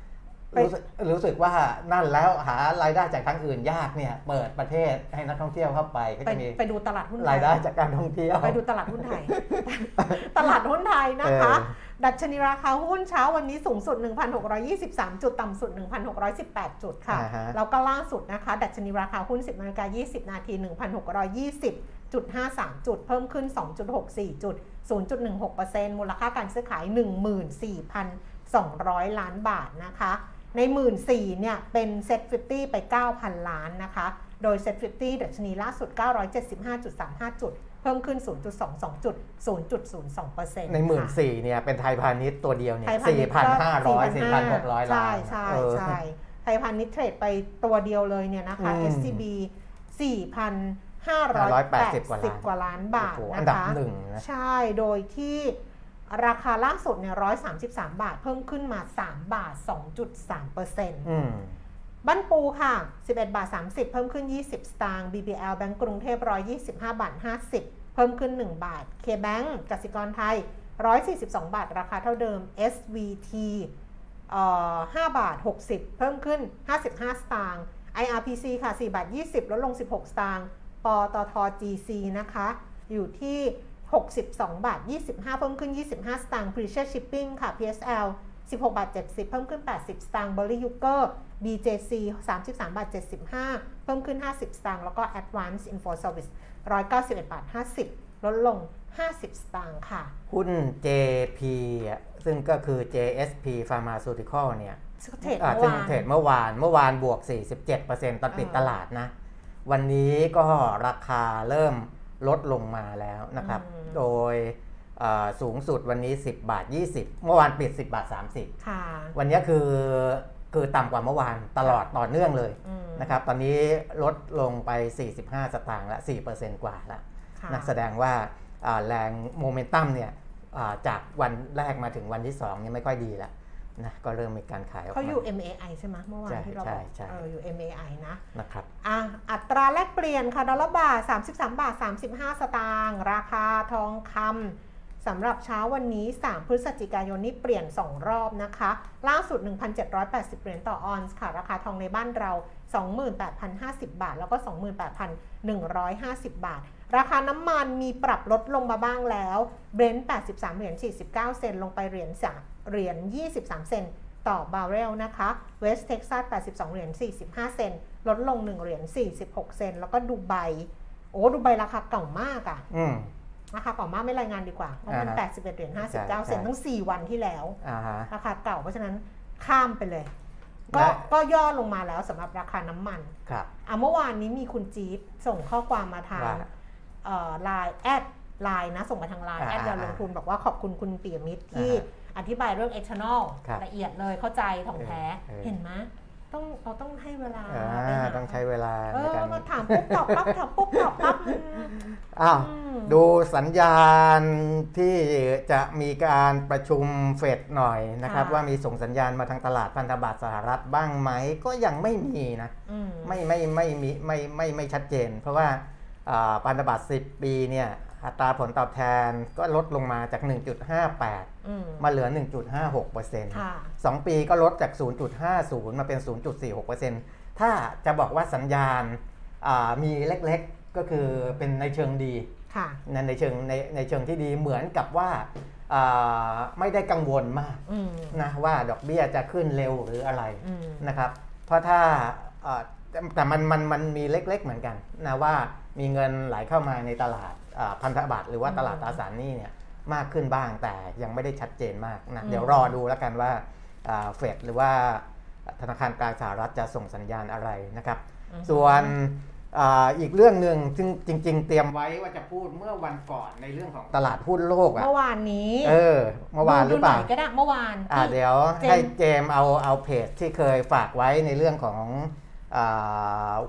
ไป รู้สึกรู้สึกว่านั่นแล้วหารายได้จากทางอื่นยากเนี่ยเปิดประเทศให้นักท่องเที่ยวเข้าไปก็ไปจะมีไปดูตลาดหุ้นไทรายยได้จากการท่องเที่ยว ไปดูตลาดหุ้นไทย ตลาดหุ้นไทยนะคะเออดัชนีราคาหุ้นเช้าวันนี้สูงสุด 1,623 จุด ต่ำสุด 1,618 จุดค่ะอ่าฮะแล้วก็ล่าสุดนะคะ ดัชนีราคาหุ้น 10นาฬิกา20 นาที 1,620.53 จุด เพิ่มขึ้น 2.64 จุด 0.16%มูลค่าการซื้อขาย 14,200 ล้านบาทนะคะ ใน14,000เนี่ยเป็นเซ็ต50ไป 9,000 ล้านนะคะ โดยเซ็ต50ดัชนีล่าสุด 975.35 จุด เพิ่มขึ้น 0.22 จุด 0.02%ในหมื่นสี่เนี่ยเป็นไทยพาณิชย์ตัวเดียวเนี่ยไทยพาณิสี่ชย์พันก็ห้าร้อยสี่พันหกร้อยล้าน ใช่ใช่เออใช่ไทยพาณิชย์เทรดไปตัวเดียวเลยเนี่ยนะคะอืม SCB 4,580 กว่าล้านบาทโอ้โหนะคะอันดับหนึ่งนะใช่โดยที่ ราคาล่าสุดเนี่ย133บาท เพิ่มขึ้นมา3บาท2.3%เปอร์เซ็นต์อืมบ้านปูค่ะ 11 บาท 30 เพิ่มขึ้น 20 สตางค์ BBL แบงก์กรุงเทพ125 บาท 50 เพิ่มขึ้น 1 บาท KBank กสิกรไทย 142 บาท ราคาเท่าเดิม SVT เอ่อ5บาท 60 เพิ่มขึ้น 55 สตางค์ IRPC ค่ะ 4 บาท 20 ลดลง 16 สตางค์ ปตท GC นะคะ อยู่ที่ 62 บาท 25 เพิ่มขึ้น 25 สตางค์ Precious Shipping ค่ะ PSL 16 บาท 70 เพิ่มขึ้น 80 สตางค์ b e r r y u g e r BJC 33 บาท 75 เพิ่มขึ้น 50 สตางค์ แล้วก็ Advance Info Service 191 บาท 50 ลดลง 50 สตางค์ค่ะ หุ้น JP อะซึ่งก็คือ JSP Pharmaceutical เนี่ยเทรดอ่าเมื่อซึ่งวานเทรดเมื่อวาน เมื่อวานบวก 47%ตอนปิดเออตลาดนะ วันนี้ก็ราคาเริ่ม ลดลงมาแล้วนะครับอืมโดยอ่าสูงสุดวันนี้ 10 บาท 20 เมื่อวานปิด 10 บาท 30ค่ะวันนี้คือคือต่ำกว่าเมื่อวานตลอดต่อเนื่องเลยอืมนะครับตอนนี้ลดลงไป 45 สตางค์ละ 4%กว่าละค่ะนะแสดงว่าอ่าแรงโมเมนตัมเนี่ยอ่าจากวันแรกมาถึงวันที่2เนี่ยไม่ค่อยดีแล้ว นะก็เริ่มมีการขายออกเขาอยู่มา MAI ใช่ไหมเมื่อวานใช่ที่เราบอกใช่ใช่เอออยู่ MAI นะนะครับอะอัตราแลกเปลี่ยนค่ะดอลลาร์บาท 33 บาท 35 สตางค์ราคาทองคำสำหรับเช้าวันนี้ 3 พฤศจิกายนนี้เปลี่ยน 2 รอบนะคะ ล่าสุด 1,780 เหรียญต่อออนซ์ค่ะ ราคาทองในบ้านเรา 28,050 บาท แล้วก็ 28,150 บาทราคาน้ำมันมีปรับลดลงมาบ้างแล้ว เบรนท์83 เหรียญ49 เซนต์ลงไปเหรียญ3 เหรียญ 23 เซนต์ต่อบาร์เรลนะคะเวสเท็กซัส 82 เหรียญ 45 เซนต์ลดลง 1 เหรียญ 46 เซนต์แล้วก็ดูไบ โอ้ดูไบราคาเก่ามากอะอืมราคาเก่ามากไม่รายงานดีกว่า เพราะมันอ่าฮะ81 เหรียญใช่59 เซนต์ใช่ทั้ง 4 วันที่แล้วอ่าฮะราคาเก่าเพราะฉะนั้นข้ามไปเลย ก็และก็ย่อลงมาแล้วสำหรับราคาน้ำมันครับอะเมื่อวานนี้มีคุณจี๊ดส่งข้อความมาทางว่าไลน์แอดไลน์นะ ส่งมาทางไลน์อ่าแอดยาลงทุนบอกว่าขอบคุณคุณปิยมิตรที่ อ่าฮะอธิบายเรื่อง eternal ครับละเอียดเลยเข้าใจถ่องแท้เออเออ เห็นไหมต้องเราต้องให้เวลาอ่าไปหาต้องใช้เวลาเอในอการมาถามปุ๊บตอบปั๊บถามปุ๊บตอบปั๊บอืมอ้าว อืม ดูสัญญาณที่จะมีการประชุมเฟดหน่อยนะครับ ค่ะ ว่ามีส่งสัญญาณมาทางตลาดพันธบัตรสหรัฐบ้างไหม ก็ยังไม่มีนะ อืม ไม่ไม่ไม่มีไม่ไม่ไม่ชัดเจน เพราะว่าอ่าพันธบัตร10 ปีเนี่ย อัตราผลตอบแทนก็ลดลงมาจาก 1.58อืมมาเหลือ 1.56%ค่ะสองปีก็ลดจาก 0.50 มาเป็น 0.46%ถ้าจะบอกว่าสัญญาณอ่ามีเล็กๆ ก็คือเป็นในเชิงดีค่ะในในเชิงในในเชิงที่ดีเหมือนกับว่าอ่าไม่ได้กังวลมากอืมนะว่าดอกเบี้ยจะขึ้นเร็วหรืออะไรอืมนะครับ เพราะถ้าอ่าแต่แต่มันมันมันมีเล็กๆเหมือนกันนะว่ามีเงินไหลเข้ามาในตลาดอ่า พันธบัตรหรือว่าตลาดตราสารหนี้เนี่ยมากขึ้นบ้างแต่ยังไม่ได้ชัดเจนมากนะเดี๋ยวรอดูแล้วกันว่าเฟดหรือว่าธนาคารกลางสหรัฐจะส่งสัญญาณอะไรนะครับอือฮึส่วนอาอีกเรื่องหนึ่งซึ่งจริง ๆ เตรียมไว้ว่าจะพูดเมื่อวันก่อนในเรื่องของตลาดหุ้นโลกอะเมื่อวานนี้ เออ เมื่อวานหรือเปล่าดูน่อยก็ได้เมื่อวานอ่าที่เดี๋ยวเจมส์ให้เจมส์เอาเอาเพจที่เคยฝากไว้ในเรื่องของอา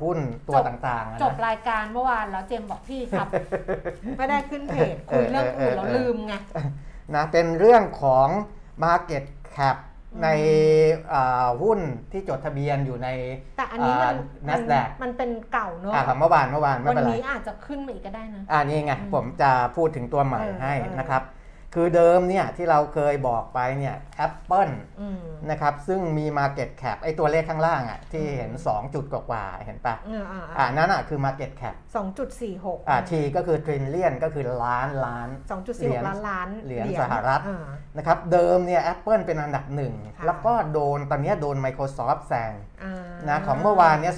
หุ้นตัวต่างๆอะจบนะรายการเมื่อวานแล้วเจมส์บอกพี่ครับ ไม่ได้ขึ้นเพจคุยเรื่องอื่นแล้วลืมไงนะเป็นเรื่องของ Market Cap ในอ่าหุ้นที่จดทะเบียนอยู่ในแต่อันนี้มันนัสแดกมันเป็นเก่าเนอะอ่าของเมื่อวานเมื่อวานไม่วันเป็นไรนี้อาจจะขึ้นมาอีกก็ได้นะอ่านี่ไงอืมผมจะพูดถึงตัวใหม่เออให้เออนะครับ คือเดิมเนี่ยที่เราเคยบอกไปเนี่ย Apple อืมนะครับซึ่งมี Market Cap ไอตัวเลขข้างล่างอะที่เห็น 2 จุดกว่าๆเห็นปะอ่าอ่าอ่านั่นอะคือ Market Cap สองจุดสี่หกอ่า T ก็คือ trillion ก็คือล้านล้านสองจุดสี่หกล้านล้านเหรียญสหรัฐอ่านะครับเดิมเนี่ย Apple เป็นอันดับหนึ่งค่ะแล้วก็โดนตอนเนี้ยโดน Microsoft แซงอ่านะของเมื่อวานเนี่ย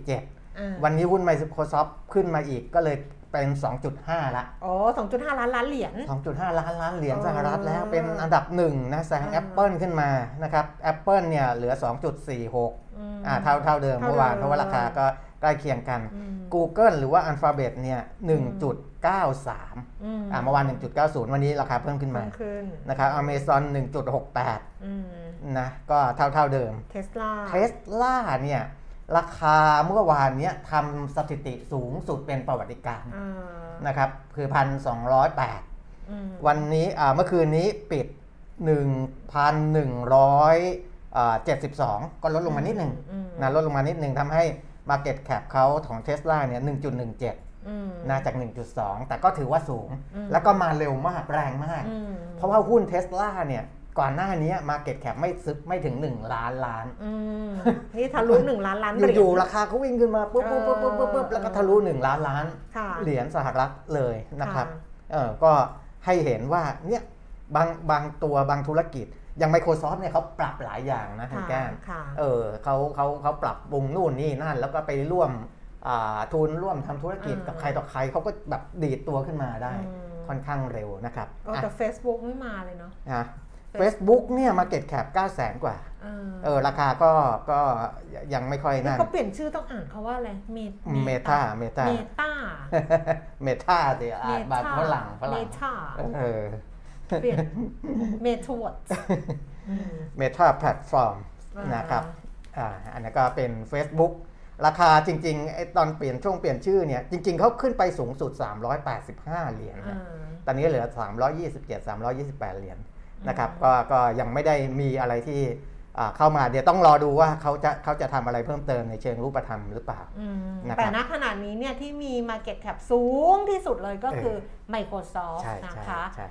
2.47อ่าวันนี้หุ้น Microsoft ขึ้นมาอีกก็เลย เป็น 2.5 ละโอ้สองจุดห้าล้านล้านเหรียญ 2.5 ล้านล้านเหรียญอ๋อสหรัฐแล้วเป็นอันดับหนึ่งนะแซงอ่า Apple ขึ้นมานะครับ Apple เนี่ยเหลือ 2.46อืมอ่าเท่าเท่าเดิมเท่าเมื่อวานเดิมเพราะว่าราคาก็ใกล้เคียงกันอืม Google หรือว่า Alphabet เนี่ย1.93อืมอ่าเมื่อวาน 1.90 วันนี้ราคาเพิ่มขึ้นมาเพิ่มขึ้นนะครับ Amazon 1.68อืมนะก็เท่าเท่าเดิมเทสลาเทสลาเนี่ย ราคาเมื่อวานเนี้ยทำสถิติสูงสุดเป็นประวัติการณ์อ่านะครับคือพันสองร้อยแปดอืมวันนี้อ่าเมื่อคืนนี้ปิด 1,172 ก็ลดลงมานิดหนึ่งอืมนะลดลงมานิดหนึ่งทำให้ Market Cap เขาของ Tesla เนี่ย1.17อืมนะจาก 1.2 แต่ก็ถือว่าสูงอืมแล้วก็มาเร็วมากแรงมากอืมเพราะว่าหุ้น Tesla เนี่ย ก่อนหน้านี้ Market Cap ไม่ซึกไม่ถึง 1 ล้านล้านอืมนี่ทะลุหนึ่งล้านล้านเหรีญอยู่ๆราคาเขาวิ่งขึ้นมาปุ๊บปุ๊บปุ๊บปุ๊บปุ๊บปุ๊บแล้วก็ทะลุ 1 ล้านล้านค่ะเหรียญสหรัฐเลยนะครับค่ะเออก็ให้เห็นว่าเนี่ยบางบางตัวบางธุรกิจอย่าง Microsoft เนี่ยเขาปรับหลายอย่างนะคุณแก้มค่ะเออเขาเขาเขาปรับปรุงนู่นนี่นั่น แล้วก็ไปร่วมอ่าทุนร่วมทำธุรกิจอืมกับใครต่อใครเขาก็แบบดีดตัวขึ้นมาได้อืมค่อนข้างเร็วนะครับเออแต่ Facebook ไม่มาเลยเนาะอะ Facebook เนี่ยมาเก็ตแคป9 0 0 0 0 กว่าเออเออ ราคาก็ก็ยังไม่ค่อยนี่นั่นเขาเปลี่ยนชื่อต้องอ่านเขาว่าอะไรเมเมตาเมตาเมตาเมตาเดี๋ยวอ่านแบบฝรั่งฝเมรั่งตาเออเปลี่ยนเมทวดเมตาแพลตฟอร์มอ่านนะครับอ่าอันนี้ก็เป็น Facebook ราคาจริงๆไอ้ตอนเปลี่ยนช่วงเปลี่ยนชื่อเนี่ยจริง ๆเขาขึ้นไปสูงสุด 385 เหรียญนะตอนนี้เหลือ 327 328 เหรียญ นะครับก็ก็ยังไม่ได้มีอะไรที่อ่าเข้ามาเดี๋ยวต้องรอดูว่าเขาจะเขาจะทำอะไรเพิ่มเติมในเชิงรูปธรรมหรือเปล่าอืมนะครับแต่ณขณะนี้เนี่ยที่มี Market Cap สูงที่สุดเลยก็คือ Microsoft ใช่ใช่นะคะใช่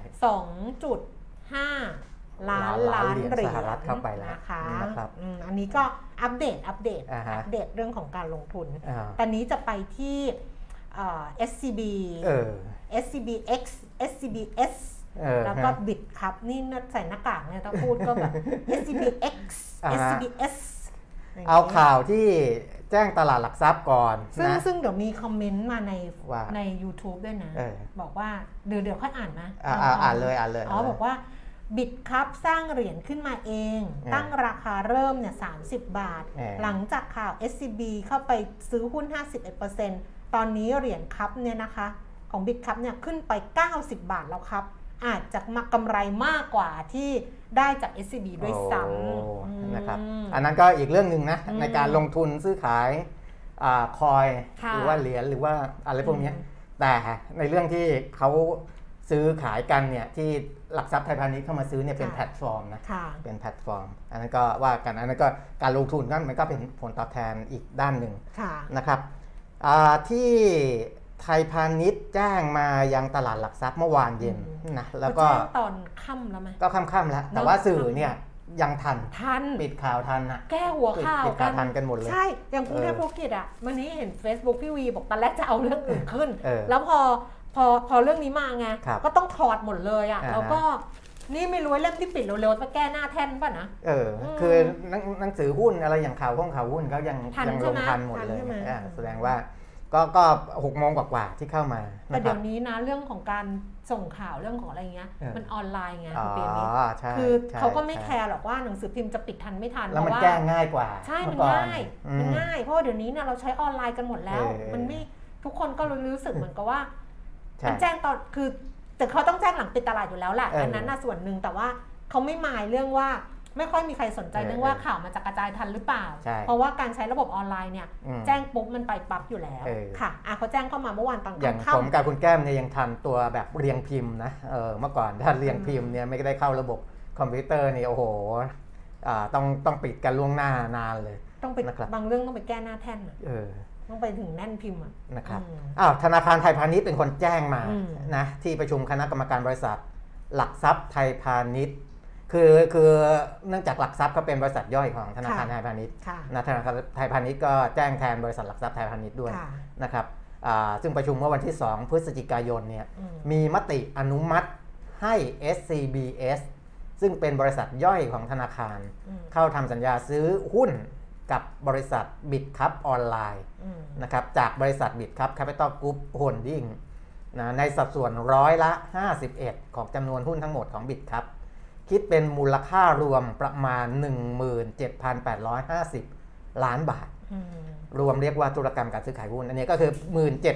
2.5 ล้านล้าล้านนเหรียญเหรียญสหรัฐเข้าไปแล้วนะคะนะครับอืมอันนี้ก็อัปเดตอัปเดตอ่าฮะอัปเดตเรื่องของการลงทุนอ่าตอนนี้จะไปที่เอ่อ SCB เออ SCBX SCBS เออ แล้วก็ฮะบิดครับนี่ใส่หน้ากากเนี่ยถ้าพูดก็แบบ SCBX อ่าฮะ SCBS เอาข่าวที่แจ้งตลาดหลักทรัพย์ก่อน ซึ่งนะซึ่งเดี๋ยวมีคอมเมนต์มาในว่าใน YouTube ด้วยนะเออบอกว่าเดี๋ยวเดี๋ยวค่อยอ่านนะอ่าอ่าอ่านเลยอ่านเลยอ๋อบอกว่าบิตครับสร้างเหรียญขึ้นมาเองเออตั้งราคาเริ่มเนี่ย30 บาทเออหลังจากข่าว SCB เข้าไปซื้อหุ้น 51%ตอนนี้เหรียญครับเนี่ยนะคะ ของ Bitkub เนี่ยขึ้นไป 90 บาทแล้วครับ อาจจะมากำไรมากกว่าที่ได้จาก SCB ด้วยซ้ำโอ้อืมนะครับ อันนั้นก็อีกเรื่องหนึ่งนะอืมในการลงทุนซื้อขายอาคอยค่ะหรือว่าเหรียญหรือว่าอะไรพวกเนี้ยอืมแต่ในเรื่องที่เขาซื้อขายกันเนี่ยที่หลักทรัพย์ไทยพาณิชย์เข้ามาซื้อเนี่ยเป็นค่ะแพลตฟอร์มนะค่ะเป็นแพลตฟอร์ม อันนั้นก็ว่ากันอันนั้นก็การลงทุนก็มันก็เป็นผลตอบแทนอีกด้านหนึ่งค่ะนะครับอ่าที่ ไทยพาณิชย์แจ้งมายังตลาดหลักทรัพย์เมื่อวานเย็นอืมนะแล้วก็เขาแจ้งตอนค่ำแล้วไหมก็ค่ำๆแล้ว แต่เนอะว่าสื่อเนี่ยยังทันทันปิดข่าวทันนะแก้หัวข่าวปิดข่าวทันกันหมดเลย ใช่อย่างกรุงเทพเออธุรกิจอะวันนี้เห็น Facebook พี่วีบอกตอนแรกจะเอาเรื่องอื่นขึ้นเออแล้วพอพอพอเรื่องนี้มาไงครับก็ต้องถอดหมดเลยอะอ่าฮะแล้วก็นี่ไม่รู้ว่าเล่มที่ปิดเร็วๆจะแก้หน้าแท่นป่ะนะ เอออมคือหนังหนังสือหุ้นอะไรอย่างข่าวห้องข่าวหุ้นก็ยังทันยังใช่ลงไหมทันหมดทันเลยใช่ไหมอ่าแสดงว่า ก็ก็หกโมงกว่าๆที่เข้ามาแต่นะคเดี๋รัยบวนี้นะเรื่องของการส่งข่าวเรื่องของอะไรเงี้ยเออมันออนไลน์ไงอ๋อคุณเปียมิตรใช่คือใช่เขาก็ไม่ใช่แคร์หรอกว่าหนังสือพิมพ์จะปิดทันไม่ทันแล้วมันเพราะว่าแก้ง่ายกว่า ใช่มันเอก่อง่ายอืมันง่ายเพราะว่าเดี๋ยวนี้เนี่ยเราใช้ออนไลน์กันหมดแล้วเออมันไม่ทุกคนก็รู้สึกเหมือนกับว่าใช่มันแจ้งตอนคือแต่เขาต้องแจ้งหลังปิดตลาดอยู่แล้วแหละเอออัอันนั้นน่ะส่วนหนึ่งแต่ว่าเขาไม่หมายเรื่องว่า ไม่ค่อยมีใครสนใจเออเรื่องว่าข่าวมันจะกระจายทันหรือเปล่าใช่เพราะว่าการใช้ระบบออนไลน์เนี่ยอืมแจ้งปุ๊บมันไปปั๊บอยู่แล้วเออค่ะอะเขาแจ้งเข้ามาเมื่อวานตอนอย่างค่ำผมกับคุณแก้มเนี่ยยังทันตัวแบบเรียงพิมพ์นะเออเมื่อก่อนถ้าเรียงพิมพ์เนี่ยไม่ได้เข้าระบบคอมพิวเตอร์นี่โอ้โหอ่าต้องต้องปิดกันล่วงหน้านานเลย ต้องไปนะครับบางเรื่องต้องไปแก้หน้าแท่นอะเออต้องไปถึงแน่นพิมพ์อะนะครับอืมอ้าวธนาคารไทยพาณิชย์เป็นคนแจ้งมาอืมนะที่ประชุมคณะกรรมการบริษัท หลักทรัพย์ไทยพาณิชย์ คือคือเนื่องจากหลักทรัพย์ก็เป็นบริษัทย่อยของธนาคารไทยพาณิชย์ค่ะนะธนาคารไทยพาณิชย์ก็แจ้งแทนบริษัทหลักทรัพย์ไทยพาณิชย์ด้วยค่ะนะครับอ่าซึ่งประชุมเมื่อวันที่ 2 พฤศจิกายนเนี่ยอืมมีมติอนุมัติให้ SCBS ซึ่งเป็นบริษัทย่อยของธนาคารอืมเข้าทำสัญญาซื้อหุ้นกับบริษัท Bitkub Online อืมนะครับจากบริษัท Bitkub Capital Group Holdings นะในสัดส่วนร้อยละ 51 ของจำนวนหุ้นทั้งหมดของ Bitkub คิดเป็นมูลค่ารวมประมาณ 17,850 ล้านบาทอืมรวมเรียกว่าธุรกรรมการซื้อขายหุ้น อันนี้ก็คือ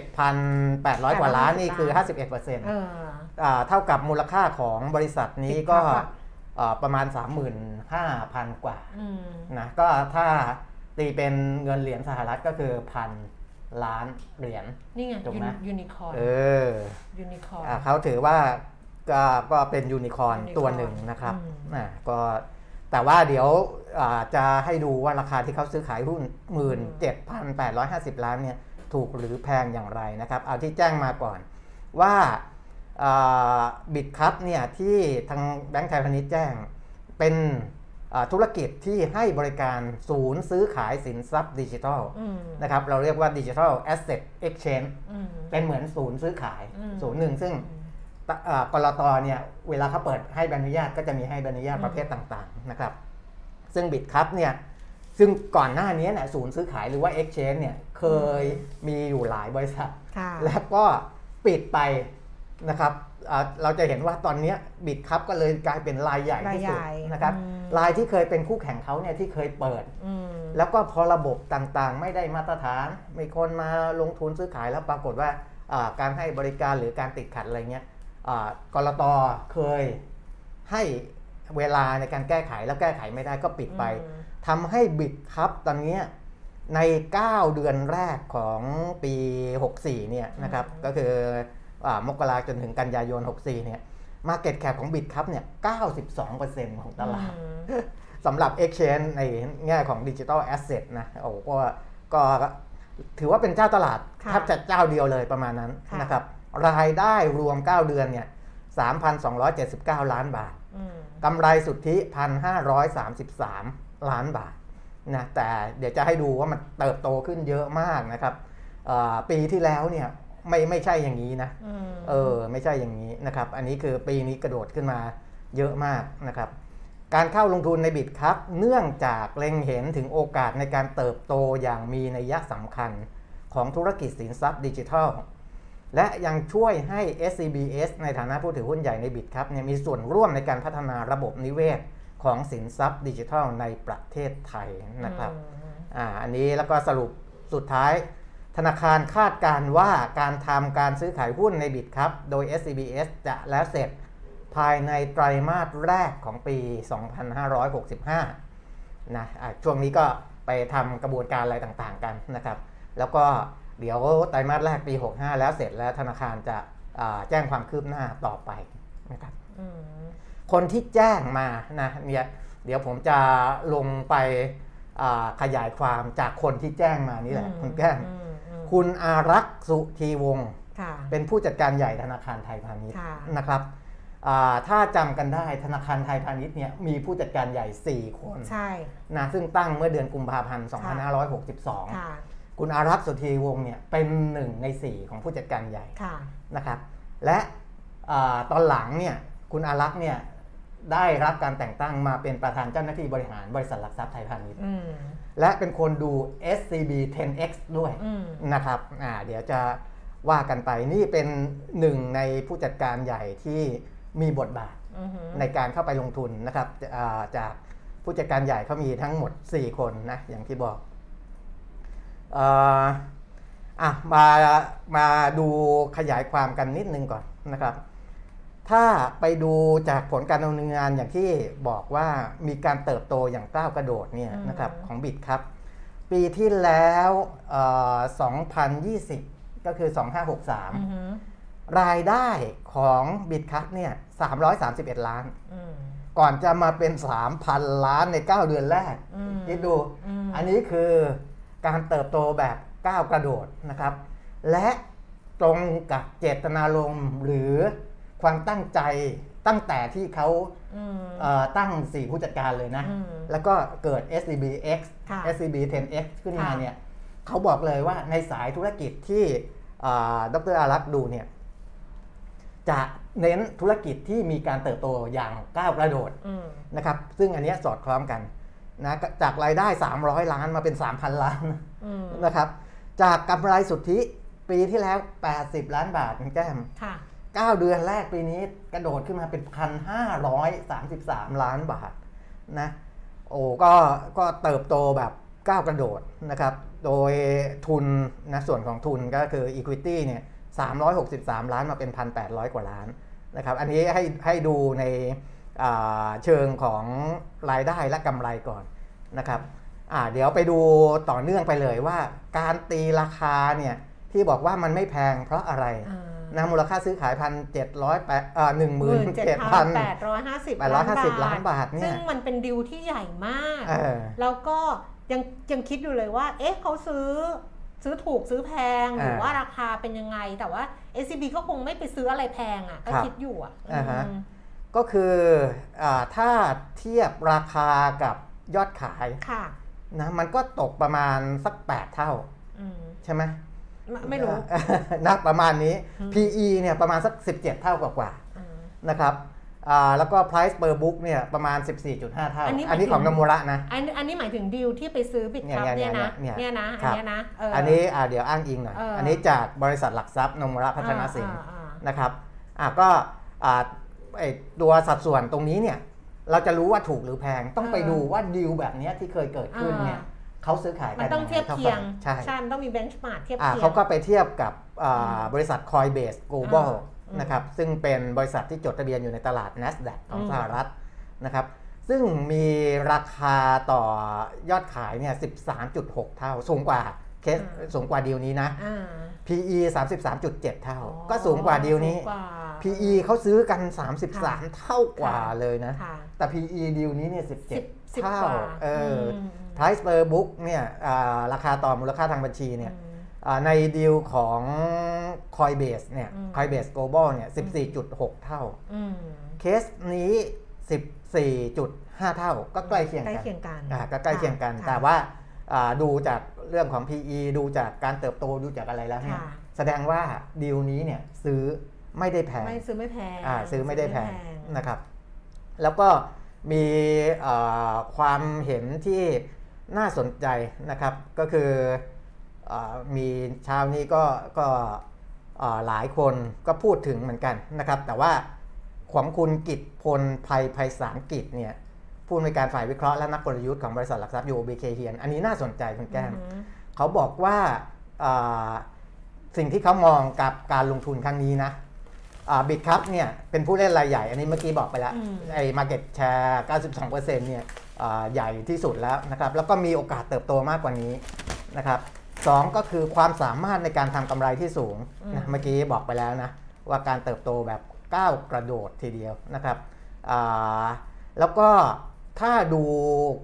17,800 กว่าล้านนี่คือ 51% เอออ่าเท่ากับมูลค่าของบริษัทนี้ก็ Bitkub อะอ่าประมาณ 35,000 กว่าอืมนะก็ถ้าตีเป็นเงินเหรียญสหรัฐก็คือพันล้านเหรียญนี่ไงถูกไหมยูนิคอร์นเออยูนิคอร์นอ่าเขาถือว่า ก็ก็เป็นยูนิคอร์น Unicorn ตัวหนึ่งนะครับอืมอ่าก็แต่ว่าเดี๋ยวอ่าจะให้ดูว่าราคาที่เขาซื้อขายหุ้น 17,850 ล้านเนี่ยถูกหรือแพงอย่างไรนะครับ เอาที่แจ้งมาก่อนว่า Bitkub เนี่ยที่ทางแบงก์ไทยพาณิชย์แจ้งเป็นอ่าธุรกิจที่ให้บริการศูนย์ซื้อขายสินทรัพย์ดิจิทัลอืมนะครับเราเรียกว่า Digital Asset Exchange อืมเป็นเหมือนศูนย์ซื้อขายอืมศูนย์หนึ่งซึ่งตะอ่า ก.ล.ต. เนี่ยเวลาเขาเปิดให้ใบอนุญาตก็จะมีให้ใบอนุญาตอืมประเภทต่างๆนะครับ ซึ่ง Bitkub เนี่ยซึ่งก่อนหน้านี้เนี่ยศูนย์ซื้อขายหรือว่า Exchange เนี่ยเคยมีอยู่หลายบริษัทค่ะแล้วก็ปิดไปนะครับอ่าเราจะเห็นว่าตอนเนี้บิตคัพก็เลยกลายเป็นรายใหญ่ที่สุดรายใหญ่นะครับอืมรายที่เคยเป็นคู่แข่งเขาเนี่ยที่เคยเปิดอืมแล้วก็พอระบบต่างๆ ไม่ได้มาตรฐาน มีคนมาลงทุนซื้อขายแล้วปรากฏว่าอ่าการให้บริการหรือการติดขัดอะไรเงี้ยอ่า กรตเคยให้เวลาในการแก้ไขแล้วแก้ไขไม่ได้ก็ปิดไปอืมทำให้ Bitkub ตอนเนี้ยใน 9 เดือนแรกของปี 64 เนี่ยนะครับก็คืออามกราจนถึงกันยายน 64 เนี่ย Market Cap ของ Bitkub เนี่ย92%ของตลาดอืมสำหรับ Exchange ในแง่ของดิจิ t a ลแอสเซทนะโอ้ก็ก็ถือว่าเป็นเจ้าตลาดค่ะแทบจะเจ้าเดียวเลยประมาณนั้นค่ะนะครับ รายได้รวม 9 เดือนเนี่ย3,279 ล้านบาทอืมกำไรสุทธิ 1,533 ล้านบาทนะแต่เดี๋ยวจะให้ดูว่ามันเติบโตขึ้นเยอะมากนะครับเอ่อปีที่แล้วเนี่ยไม่ไม่ใช่อย่างนี้นะอืมเออไม่ใช่อย่างนี้นะครับ อันนี้คือปีนี้กระโดดขึ้นมาเยอะมากนะครับ การเข้าลงทุนในบิตครับเนื่องจากเล็งเห็นถึงโอกาสในการเติบโตอย่างมีนัยสำคัญของธุรกิจสินทรัพย์ดิจิทัล และยังช่วยให้ SCBS ในฐานะผู้ถือหุ้นใหญ่ในบิตครับเนี่ยมีส่วนร่วมในการพัฒนาระบบนิเวศของสินทรัพย์ดิจิทัลในประเทศไทยนะครับอืมอ่าอันนี้แล้วก็สรุปสุดท้าย ธนาคารคาดการณ์ว่าการทำการซื้อขายหุ้นในบิตครับโดย SCBS จะแล้วเสร็จภายในไตรมาสแรกของปี 2565 นะอะช่วงนี้ก็ไปทำกระบวนการอะไรต่างๆกันนะครับ แล้วก็ เดี๋ยวไตรมาสแรกปี 65 แล้วเสร็จแล้วธนาคารจะอ่าแจ้งความคืบหน้าต่อไปนะครับอืมคนที่แจ้งมานะเนี่ยเดี๋ยวผมจะลงไปอ่าขยายความจากคนที่แจ้งมานี่แหละ คุณแก้มอืมอืมคุณอารักษ์สุธีวงศ์ค่ะเป็นผู้จัดการใหญ่ธนาคารไทยพาณิชย์ค่ะนะครับอ่าถ้าจำกันได้ธนาคารไทยพาณิชย์เนี่ยมีผู้จัดการใหญ่ 4 คนใช่นะซึ่งตั้งเมื่อเดือนกุมภาพันธ์ค่ะ2562 ค่ะคุณอารักษ์สุธีวงศ์เนี่ยเป็นหนึ่งใน 4 ของผู้จัดการใหญ่ค่ะนะครับ และอาตอนหลังเนี่ยคุณอารักษ์เนี่ยได้รับการแต่งตั้งมาเป็นประธานเจ้าหน้าที่บริหารบริษัทหลักทรัพย์ไทยพาณิชย์อืมและเป็นคนดู SCB 10X ด้วยอืมนะครับอ่าเดี๋ยวจะว่ากันไปนี่เป็นหนึ่งในผู้จัดการใหญ่ที่มีบทบาทอือหือในการเข้าไปลงทุนนะครับอ่าจากผู้จัดการใหญ่เขามีทั้งหมด 4 คนนะอย่างที่บอกเอ่ออะมามาดูขยายความกันนิดนึงก่อนนะครับ ถ้าไปดูจากผลการดำเนินงานอย่างที่บอกว่ามีการเติบโตอย่างก้าวกระโดดเนี่ยนะครับของบิตครับ ปีที่แล้วเอ่อ2020 ก็คืออือ2563หือรายได้ของบิตคัพเนี่ย331 ล้านอืมก่อนจะมาเป็น 3,000 ล้านใน 9 เดือนแรกอืมคิดดูอืมอันนี้คือ การเติบโตแบบก้าวกระโดดนะครับ และตรงกับเจตนารมณ์หรือความตั้งใจตั้งแต่ที่เขาอืมเอ่อตั้ง 4 ผู้จัดการเลยนะอืมแล้วก็เกิด SCBX ค่ะ SCB 10X ขึ้นมาค่ะเนี่ยเขาบอกเลยว่าในสายธุรกิจที่อ่าดรอารักษ์ดูเนี่ยจะเน้นธุรกิจที่มีการเติบโตอย่างก้าวกระโดดอืมนะครับ ซึ่งอันเนี้ยสอดคล้องกัน นะจากรายได้ 300 ล้านมาเป็น 3,000 ล้านอืมนะครับ จากกำไรสุทธิปีที่แล้ว 80 ล้านบาทคุณแก้มค่ะ9เดือนแรกปีนี้กระโดดขึ้นมาเป็น1,533ล้านบาทนะโอ้ก็ก็เติบโตแบบก้าวกระโดดนะครับ โดยทุนนะส่วนของทุนก็คือ Equity เนี่ย363 ล้านมาเป็น 1,800 กว่าล้านนะครับ อันนี้ให้ให้ดูในอ่า เชิงของรายได้และกำไรก่อนนะครับอ่าเดี๋ยวไปดูต่อเนื่องไปเลยว่า การตีราคาเนี่ยที่บอกว่ามันไม่แพงเพราะอะไรอ่านะมูลค่าซื้อขายพันเจ็ดร้อยแปดเอ่อหนึ่งหมื่นเจ็ดพันแปดร้อยห้าสิบแปดร้อยห้าสิบล้านบาทเนี่ยซึ่งมันเป็นดิวที่ใหญ่มากเออแล้วก็ยังยังคิดอยู่เลยว่า เอ๊ะเขาซื้อซื้อถูกซื้อแพงหรือเออว่าราคาเป็นยังไง แต่ว่า SCB ก็คงไม่ไปซื้ออะไรแพงอะก็ครับคิดอยู่อะอ่าฮะอืม ก็คืออาถ้าเทียบราคากับยอดขายค่ะนะมันก็ตกประมาณสัก 8 เท่าอืมใช่ไหมไม่ไม่รู้นะประมาณนี้อืม PE เนี่ยประมาณสัก 17 เท่ากว่าอืมๆนะครับอ่าแล้วก็ price per book เนี่ยประมาณ 14.5 เท่า อันนี้อันนี้หมายถึงของนมูระนะ อันอันนี้หมายถึงดิวที่ไปซื้อบิตครับเนี่เนี่ยยนะเนี่ยเนี่ยนะครัอันบเนี้ยนะเอันนี้อ่าเดี๋ยวอ้างอิงหน่อยเอออัอันนี้จากบริษัทหลักทรัพย์นมูระพัฒนสินอ่าอ่านะครับอะก็อ่า ไอตัวสัดส่วนตรงนี้เนี่ย เราจะรู้ว่าถูกหรือแพงต้องไปดูว่าดีลแบบเนี้ยที่เคยเกิดขึ้นเนี่ยเขาซื้อขายมักันนต้องเทียบท่าเคียงใช่ใช่มันต้องมี benchmark เทียบอ่าเคียงเขาก็ไปเทียบกับอ่าอืมบริษัท Coinbase Global อ่าอืมนะครับซึ่งเป็นบริษัทที่จดทะเบียนอยู่ในตลาด NASDAQ ของอืมสหรัฐนะครับซึ่งมีราคาต่อยอดขายเนี่ย 13.6 เท่า สูงกว่าเคสสูงกว่าดีลนี้นะอ่า PE 33.7 เท่าอ๋อก็สูงกว่าดีลนี้สูงกว่า PE เขาซื้อกัน 33 เท่ากว่าค่ะเลยนะค่ะแต่ PE ดีลนี้เนี่ยสิบ17สิบเท่ากว่า เอออม price per book เนี่ยอ่าราคาต่อมูลค่าทางบัญชีเนี่ยอืมอ่าในดีลของ Coinbase เนี่ยอืม Coinbase Global เนี่ย 14.6 เท่าอืมเคสนี้ 14.5 เท่า ก็ใกล้เคียงใกล้กันเคียงกันอ่าก็ใกล้เคียงกันค่ะแต่ว่าอ่าดูจากเรื่องของ PE ดูจากการเติบโต ดูจากอะไรแล้วเนี่ยค่ะแสดงว่าดีลนี้เนี่ยซื้อ ไม่ได้แพงไม่ซื้อไม่แพงอ่าซื้อไม่ได้แพงซื้อไม่นะครับ แล้วก็มีเอ่อความเห็นที่น่าสนใจนะครับ ก็คือเออมีเช้านี้ก็ก็เอ่อหลายคนก็พูดถึงเหมือนกันนะครับ แต่ว่าของคุณกิตพลภัยภัยสารกิจเนี่ยผู้อำนวยการฝ่ายวิเคราะห์และนักกลยุทธ์ของบริษัทหลักทรัพย์ UOB เฮียนอันนี้น่าสนใจคุณแก้มอืมเขาบอกว่าอ่าสิ่งที่เขามองกับการลงทุนครั้งนี้นะ บิตครับเนี่ยเป็นผู้เล่นรายใหญ่ อันนี้เมื่อกี้บอกไปแล้วอืมไอ้ Market Share 92%เนี่ยอ่าใหญ่ที่สุดแล้วนะครับ แล้วก็มีโอกาสเติบโตมากกว่านี้นะครับสองก็คือความสามารถในการทำกำไรที่สูงนะเมื่อกี้บอกไปแล้วนะ ว่าการเติบโตแบบก้าวกระโดดทีเดียวนะครับอ่าแล้วก็ถ้าดู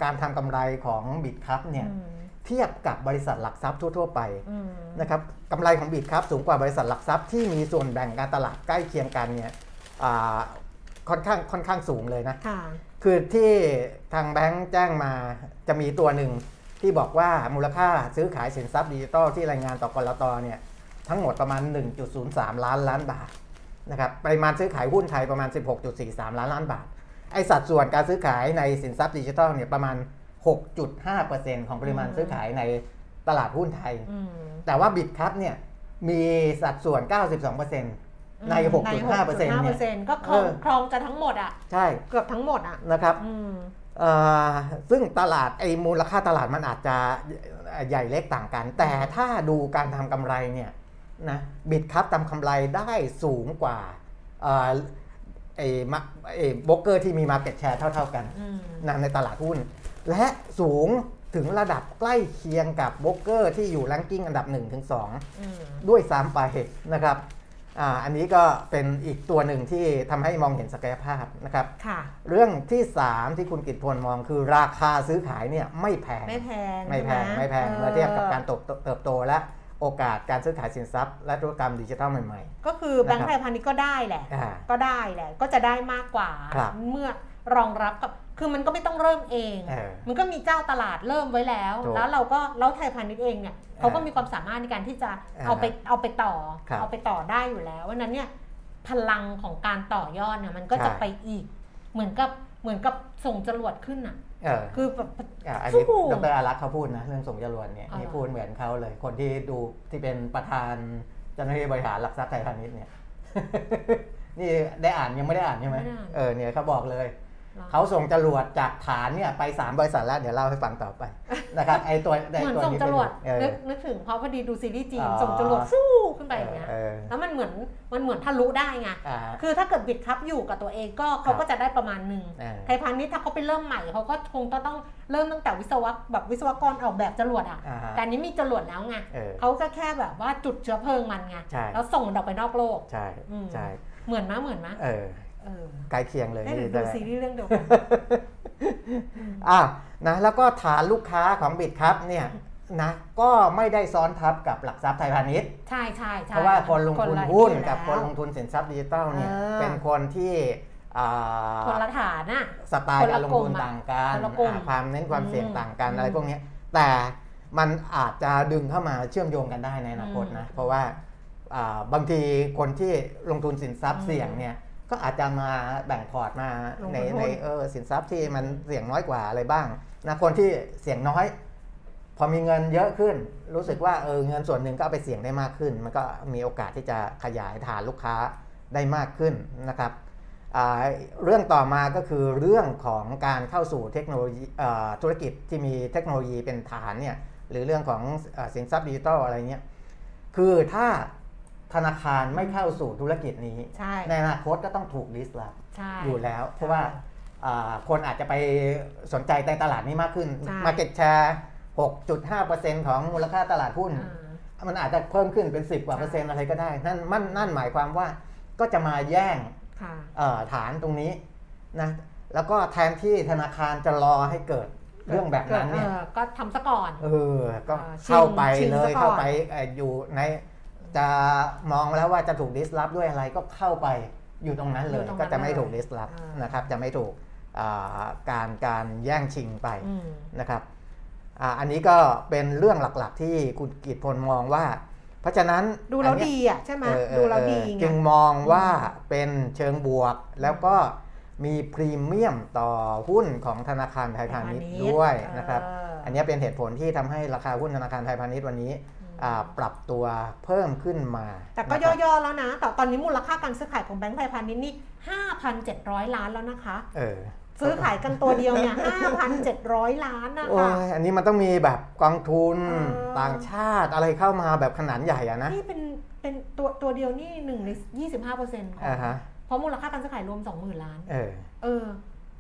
การทำกำไรของบิตครับเนี่ยอืม เทียบกับบริษัทหลักทรัพย์ทั่ว ๆ ไปอืมนะครับกำไรของบิตครับสูงกว่าบริษัทหลักทรัพย์ที่มีส่วนแบ่งการตลาดใกล้เคียงกันเนี่ยอ่าค่อนข้างค่อนข้างสูงเลยนะค่ะคือที่ทางแบงค์แจ้งมาจะมีตัวหนึ่งที่บอกว่ามูลค่าซื้อขายสินทรัพย์ดิจิทัลที่รายงานต่อกรตเนี่ยทั้งหมดประมาณ 1.03 ล้านล้านบาทนะครับปริมาณซื้อขายหุ้นไทยประมาณ 16.43 ล้านล้านบาทไอสัดส่วนการซื้อขายในสินทรัพย์ดิจิทัลเนี่ยประมาณ 6.5%ของปริมาณอืมซื้อขายในตลาดหุ้นไทยอืมแต่ว่าบิตครับเนี่ยมีสัดส่วน 92%ใน 6.5%เนี่ย6.5%ก็ครองเออครองจะทั้งหมดอะ ใช่ เกือบทั้งหมดอะ นะครับอืมเอ่อซึ่งตลาดไอ้มูลค่าตลาดมันอาจจะใหญ่เล็กต่างกัน แต่ถ้าดูการทำกำไรเนี่ยนะบิตครับทำกำไรได้สูงกว่าเอ่อไอ้มาไอ้โบรกเกอร์ที่มี Market Share เท่า ๆกันอืมนะในตลาดหุ้น และสูงถึงระดับใกล้เคียงกับโบรกเกอร์ที่อยู่ r รงกิ้งอันดับ1-2อืมด้วยซ้ำไปนะครับอ่าอันนี้ก็เป็นอีกตัวหนึ่งที่ทำให้มองเห็นศักยภาพนะครับค่ะเรื่องที่ 3 ที่คุณกิตพลมองคือราคาซื้อขายเนี่ยไม่แพง ไม่แพง ไม่แพงใช่ไหมไม่แพงเมื่อเทียบกับการเติบโตเติบโตและโอกาสการซื้อขายสินทรัพย์ และธุรกรรมดิจิทัลใหม่ก็คือแบงนะครับก์ไทยพาณิชย์ก็ได้แหละอ่าก็ได้แหละ ก็จะได้มากกว่าครับเมื่อรองรับกับ คือมันก็ไม่ต้องเริ่มเอง เออ มันก็มีเจ้าตลาดเริ่มไว้แล้ว ถูกแล้วเราก็แล้วไทยพาณิชย์เองเนี่ยเขาก็มีความสามารถในการที่จะอ่าเอาไปเอาไปต่อ ครับเอาไปต่อได้อยู่แล้ววันนั้นเนี่ยพลังของการต่อยอดเนี่ยมันก็จะใช่ ไปอีก เหมือนกับเหมือนกับส่งจรวดขึ้นอะ เออคือแบบ อะอันนี้ฟู่ดรอารักษ์เขาพูดนะเรื่องส่งจรวดเนี่ยอ๋อนี่พูดเหมือนเขาเลย คนที่ดูที่เป็นประธานเจ้าหน้าที่บริหารหลักทรัพย์ไทยพาณิชย์เนี่ย นี่ได้อ่านยังไม่ได้อ่านใช่ไหมไม่ได้อ่าน เออเนี่ยเขาบอกเลยหรอ เขาส่งจรวดจากฐานเนี่ยไป 3 บริษัทแล้ว เดี๋ยวเล่าให้ฟังต่อไปนะครับไอตัวไอเหมือนตัวส่งนี้จไปรดูวดเออนึกนึกถึงเพราะพอดีดูซีรีส์จีนอ๋อส่งจรวดฟู่ขึ้นไปอย่างเงี้ยเออแล้วมันเหมือนมันเหมือนทะลุได้ไงอ่าคือถ้าเกิดบิดครับอยู่กับตัวเองก็เขาก็จะได้ประมาณหนึ่งเออไทยพาณิชย์ถ้าเขาไปเริ่มใหม่เขาก็คงต้องเริ่มตั้งแต่วิศวะแบบวิศวกรออกแบบจรวดอะอ่าฮะแต่อันนี้มีจรวดแล้วไงเออเขาก็แค่แบบว่าจุดเชื้อเพลิงมันไงใช่แล้วส่งมันออกไปนอกโลกใช่อืมใช่เหมือนมะเหมือนมะเออเออ ใกล้เคียงเลยได้หรือนี่ดูแต่ซีรีส์เรื่องเดียวกันอะนะแล้วก็ฐานลูกค้าของบิดครับเนี่ยนะก็ไม่ได้ซ้อนทับกับหลักทรัพย์ไทยพาณิชย์ใช่ใช่ใช่เพราะว่าคนลงทุนละหุ้นอยู่กับคนแล้วลงทุนสินทรัพย์ดิจิทัลเนี่ยเออเป็นคนที่อ่าคนละฐานน่ะสไตล์การลงทุนคนละกลุ่มอะต่างกันคนละกลุ่มอ่าความเน้นความเสี่ยงอืมต่างกันอืมอะไรพวกเนี้ยแต่มันอาจจะดึงเข้ามาเชื่อมโยงกันได้ในอนาคตนะอืมเพราะว่าอ่าบางทีคนที่ลงทุนสินทรัพย์อืมเสี่ยงเนี่ย ก็อาจจะมาแบ่งพอร์ตมาลงทุนในหุ้นในเออสินทรัพย์ที่มันเสี่ยงน้อยกว่าอะไรบ้างนะคนที่เสี่ยงน้อย พอมีเงินเยอะขึ้น รู้สึกว่าเออเงินส่วนหนึ่งก็เอาไปเสี่ยงได้มากขึ้น มันก็มีโอกาสที่จะขยายฐานลูกค้าได้มากขึ้นนะครับอ่าเรื่องต่อมาก็คือเรื่องของการเข้าสู่เทคโนโลยีอ่าธุรกิจที่มีเทคโนโลยีเป็นฐานเนี่ยหรือเรื่องของอาสินทรัพย์ดิจิทัลอะไรเงี้ยคือถ้า ธนาคารไม่เข้าสู่ธุรกิจนี้ ใช่ ในอนาคตก็ต้องถูกลิสต์ละใช่ อยู่แล้ว เพราะว่าอ่าคนอาจจะไปสนใจในตลาดนี้มากขึ้นใช่ Market Share 6.5%ของมูลค่าตลาดหุ้นอ่ามันอาจจะเพิ่มขึ้นเป็น 10 กว่าเปอร์เซ็นต์อะไรก็ได้ นั่นมันนั่นหมายความว่าก็จะมาแย่งค่ะเอ่อฐานตรงนี้นะแล้วก็แทนที่ธนาคารจะรอให้เกิดเรื่องแบบนั้นเนี่ยออก็ทำซะก่อน เออ ก็อ่าชิงเข้าไปชิงเลซะยก่อนเข้าไปเอ่ออยู่ใน จะมองแล้วว่าจะถูกดิสลอฟด้วยอะไรก็เข้าไปอยู่ตรงนั้นเลอยู่ยตรงนั้นก็จะไม่ถูกเลยดิสลอฟอ่านนะครับ จะไม่ถูกอ่าการการแย่งชิงไปอืมนะครับอ่าอันนี้ก็เป็นเรื่องหลักๆ ที่คุณกิตพลมองว่า เพราะฉะนั้นดูแล้วอันเนี้ยดีอะใช่ไหมเออเออดูแล้วดีเออไงจึงมองว่าเป็นเชิงบวกแล้วก็มีพรีเมียมต่อหุ้นของธนาคารไทยพาณิชย์ด้วยนะครับเอออันนี้เป็นเหตุผลที่ทำให้ราคาหุ้นธนาคารไทยพาณิชย์วันนี้อ่า ปรับตัวเพิ่มขึ้นมา แต่ก็นะครับย่อๆแล้วนะ แต่ตอนนี้มูลค่าการซื้อขายของแบงก์ไทยพาณิชย์นี่ 5,700 ล้านแล้วนะคะ เออ ซื้อขายกันตัวเดียวเนี่ย 5,700 ล้านนะโอ้คะยอันนี้มันต้องมีแบบกองทุนเออต่างชาติอะไรเข้ามาแบบขนาดใหญ่อะนะ นี่เป็นเป็นตัวตัวเดียวนี่หนึ่งใน 25เปอร์เซ็นต์ของอ่าฮะเพราะมูลค่าการซื้อขายรวม 20,000 ล้าน เออ เออ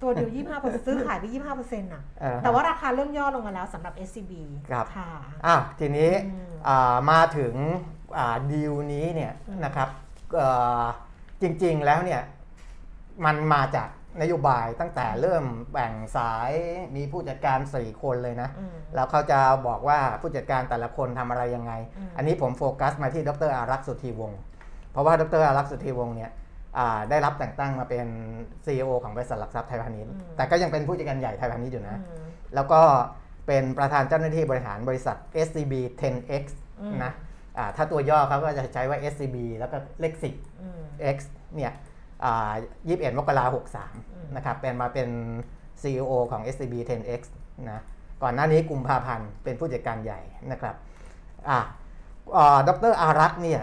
ตัวเดียว 25เปอร์เซ็นต์ซื้อขายไป 25เปอร์เซ็นต์น่ะ อ่าฮะ แต่ว่าราคาเริ่มย่อลงมาแล้วสำหรับ SCB ครับ ค่ะอ้าวทีนี้อืมอ่ามาถึงอ่าดีลนี้เนี่ยอืม นะครับเอ่อจริงๆแล้วเนี่ยมันมาจากนโยบายตั้งแต่เริ่มแบ่งสายมีผู้จัดการ 4 คนเลยนะ อืม แล้วเขาจะบอกว่าผู้จัดการแต่ละคนทำอะไรยังไง อืม อันนี้ผมโฟกัสมาที่ดรอารักษ์สุธีวงศ์เพราะว่าดรอารักษ์สุธีวงศ์เนี่ยอ่า ได้รับแต่งตั้งมาเป็น CEO ของบริษัทหลักทรัพย์ไทยพาณิชย์แต่ก็ยังเป็นผู้จัดการใหญ่ไทยพาณิชย์อยู่นะอืมแล้วก็เป็นประธานเจ้าหน้าที่บริหารบริษัท SCB 10X อืมนะอ่าถ้าตัวย่อเขาก็จะใช้ว่า SCB แล้วก็เลขอืม 10X เนี่ยอ่า21มกราคมอืม63นะครับ เป็นมาเป็น CEO ของ SCB 10X นะ ก่อนหน้านี้กุมภาพันธ์เป็นผู้จัดการใหญ่นะครับ อ่าอ่าดรอารักษ์เนี่ย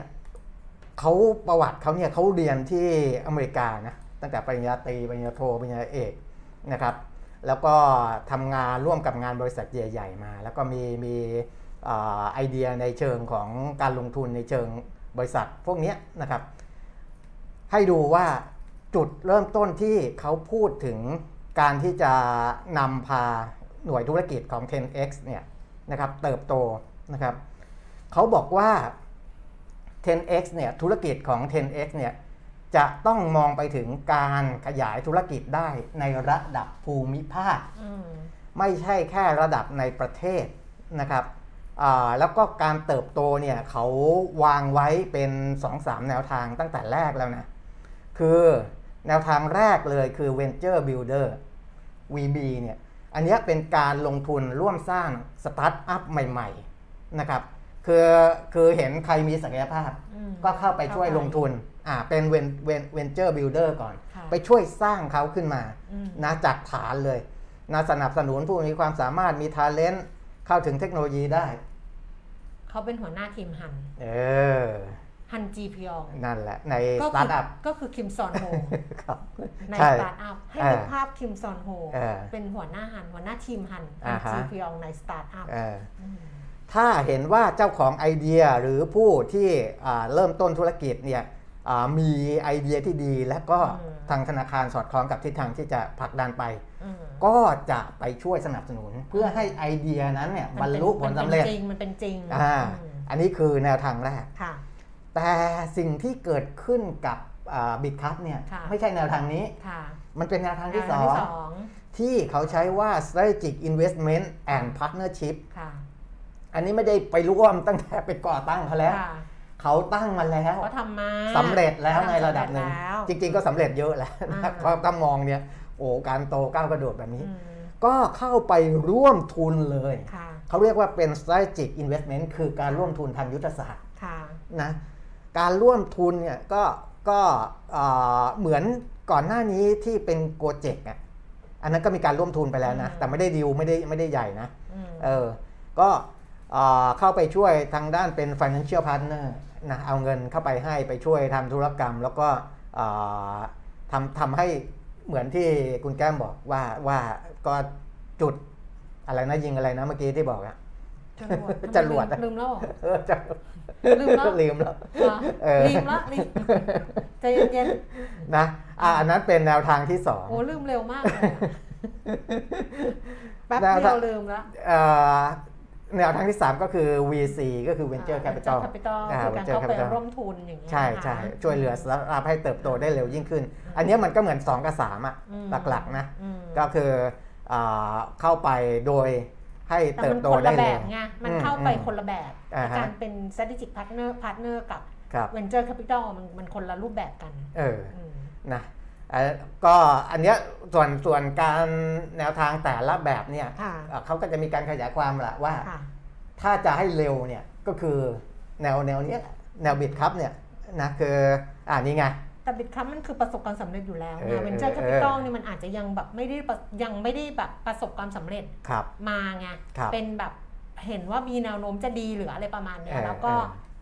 เขาประวัติเขาเนี่ยเขาเรียนที่อเมริกานะตั้งแต่ปริญญาตรีปริญญาโทปริญญาเอกนะครับ แล้วก็ทำงานร่วมกับงานบริษัทใหญ่ๆมา แล้วก็มีมีอไอเดียในเชิงของการลงทุนในเชิงบริษัทพวกนี้นะครับ ให้ดูว่าจุดเริ่มต้นที่เขาพูดถึงการที่จะนำพาหน่วยธุรกิจของ 10x เนี่ยนะครับเติบโตนะครับเขาบอกว่า 10x เนี่ยธุรกิจของ 10x เนี่ยจะต้องมองไปถึงการขยายธุรกิจได้ในระดับภูมิภาคอืมไม่ใช่แค่ระดับในประเทศนะครับอ่าแล้วก็การเติบโตเนี่ยเขาวางไว้เป็น 2-3 แนวทางตั้งแต่แรกแล้วนะ คือแนวทางแรกเลยคือ Venture Builder VB เนี่ยอันเนี้ยเป็นการลงทุนร่วมสร้างสตาร์ทอัพใหม่ ๆ นะครับ คือคือเห็นใครมีศักยภาพอืมก็เข้าไปช่วยลงทุนอ่าเป็น Ven- Ven- Venture Builder ก่อนค่ะไปช่วยสร้างเขาขึ้นมาอืมนะจากฐานเลยนะสนับสนุนผู้มีความสามารถมีท a เลน t เข้าถึงเทคโนโลยีได้ เขาเป็นหัวหน้าทีมฮัน เออฮันจีพยอง นั่นแหละ ในก็สตาร์ทอัพก็คือคิมซอนโฮครับในใช่สตาร์ทอัพให้เออนึกภาพคิมซอนโฮเออเป็นหัวหน้าฮันหัวหน้าทีมฮันฮัอ่าฮะฮันจีพยองในสตาร์ทอัพเออ ถ้าเห็นว่าเจ้าของไอเดียหรือผู้ที่อ่าเริ่มต้นธุรกิจเนี่ยอ่ามีไอเดียที่ดี และก็อืมทางธนาคารสอดคล้องกับทิศทางที่จะผลักดันไปอืมก็จะไปช่วยสนับสนุน เพื่อให้ไอเดียนั้นเนี่ยบรรลุผลสำเร็จมันเป็นจริงมันเป็นจริงอ่าอืมอันนี้คือแนวทางแรกค่ะแต่สิ่งที่เกิดขึ้นกับบิตคัพเนี่ยค่ะไม่ใช่แนวทางนี้ค่ะมันเป็นแนวทางที่อ่สองที่สองที่เขาใช้ว่า strategic investment and partnership ค่ะ อันนี้ไม่ได้ไปร่วมตั้งแต่ไปก่อตั้งเขาแล้วค่ะเขาตั้งมาแล้วเขาทำมาสำเร็จแล้วในระดับหนึ่งสำเร็จแล้วจริง ๆ ก็สำเร็จเยอะแล้วนะอ่าเพราะถ้ามองเนี่ยโอ้การโตก้าวกระโดดแบบนี้อืมก็เข้าไปร่วมทุนเลยค่ะเขาเรียกว่าเป็น strategic investment คือการร่วมทุนทางยุทธศาสตร์ค่ะนะการร่วมทุนเนี่ยก็ก็เอ่อเหมือนก่อนหน้านี้ที่เป็นโกเจกอะอันนั้นก็มีการร่วมทุนไปแล้วนะอืมแต่ไม่ได้ดิวไม่ได้ไม่ได้ใหญ่นะอืมเออก็ เอ่อเข้าไปช่วยทางด้านเป็น financial partner นะเอาเงินเข้าไปให้ไปช่วยทำธุรกรรม แล้วก็เอ่อทำทำให้เหมือนที่คุณแก้มบอกว่าว่าก็จุดอะไรนะยิงอะไรนะเมื่อกี้ที่บอกอะจรวดจรวดลืมแล้วเหรอเออจะลืมแล้วลืมแล้วเหรอเออลืมละลืมใจเย็นนะอะอันนั้นเป็นแนวทางที่สองๆโอ้ลืมเร็วมากเลยอะแป๊บเดียวแนวทางลืมละเอ่อ แนวทางที่ 3 ก็คือ VC ก็คือ Venture Capital Capital อ่าคือการ Venture เข้าไป Capital ร่วมทุนอย่างเงี้ยใช่นะคะใช่ช่วยเหลือสตาร์ทอัพให้เติบโตได้เร็วยิ่งขึ้น อันเนี้ยมันก็เหมือน 2 กับ 3 อะอืมหลักๆนะอืมก็คืออ่าเข้าไปโดยให้แต่เติมับนโตคนได้ละแบเร็บวไงมันอืมเข้าไปอืมคนละแบบอ่าฮะการเป็น strategic partner partner กับครับ venture capital มันมันคนละรูปแบบกัน เอออืมนะเอ่อ ก็อันเนี้ยส่วนส่วนการแนวทางแต่ละแบบเนี่ยค่ะเอ่อเขาก็จะมีการขยายความแหละว่าค่ะถ้าจะให้เร็วเนี่ยก็คือแนวแนวเนี้ยแนวบิดครับเนี่ยนะคืออ่านี่ไงแต่บิตคัพมันคือประสบความสำเร็จอยู่แล้วเอไงอ venture เออ capital เนี่ยมันอาจจะยังแบบไม่ได้ประยังไม่ได้แบบประสบความสำเร็จครับมาไงครับเป็นแบบเห็นว่ามีแนวโน้มจะดีหรืออะไรประมาณเนี้ยเออแล้วก็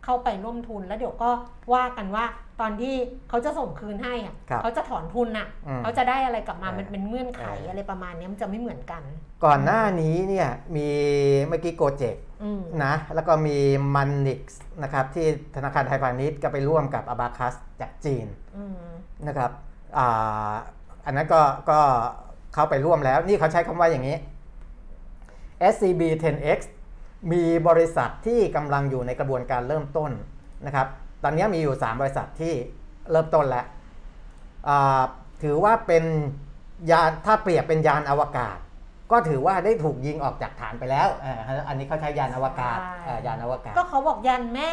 เออเข้าไปร่วมทุนแล้วเดี๋ยวก็ว่ากันว่าตอนที่เขาจะส่งคืนให้อะครับเขาจะถอนทุนอะอืมเขาจะได้อะไรกลับมาเออมันเป็นเงื่อนไขเออออะไรประมาณเนี้ยมันจะไม่เหมือนกัน ก่อนหน้านี้เนี่ยมีเมื่อกี้โกเจกอืมนะแล้วก็มีมันนิกส์นะครับที่ธนาคารไทยพาณิชย์ก็ไปร่วมกับอาบาคัสจากจีนอืมนะครับอ่าอันนั้นก็ก็เข้าไปร่วมแล้ว นี่เขาใช้คำว่าอย่างนี้ SCB 10X มีบริษัทที่กำลังอยู่ในกระบวนการเริ่มต้นนะครับ ตอนนี้มีอยู่ 3 บริษัทที่เริ่มต้นแล้วอ่าถือว่าเป็นยานถ้าเปรียบเป็นยานอวกาศ ก็ถือว่าได้ถูกยิงออกจากฐานไปแล้วอ่าอันนี้เขาใช้ยานอวกาศใช่อ่ายานอวกาศ ก็เขาบอกยันแม่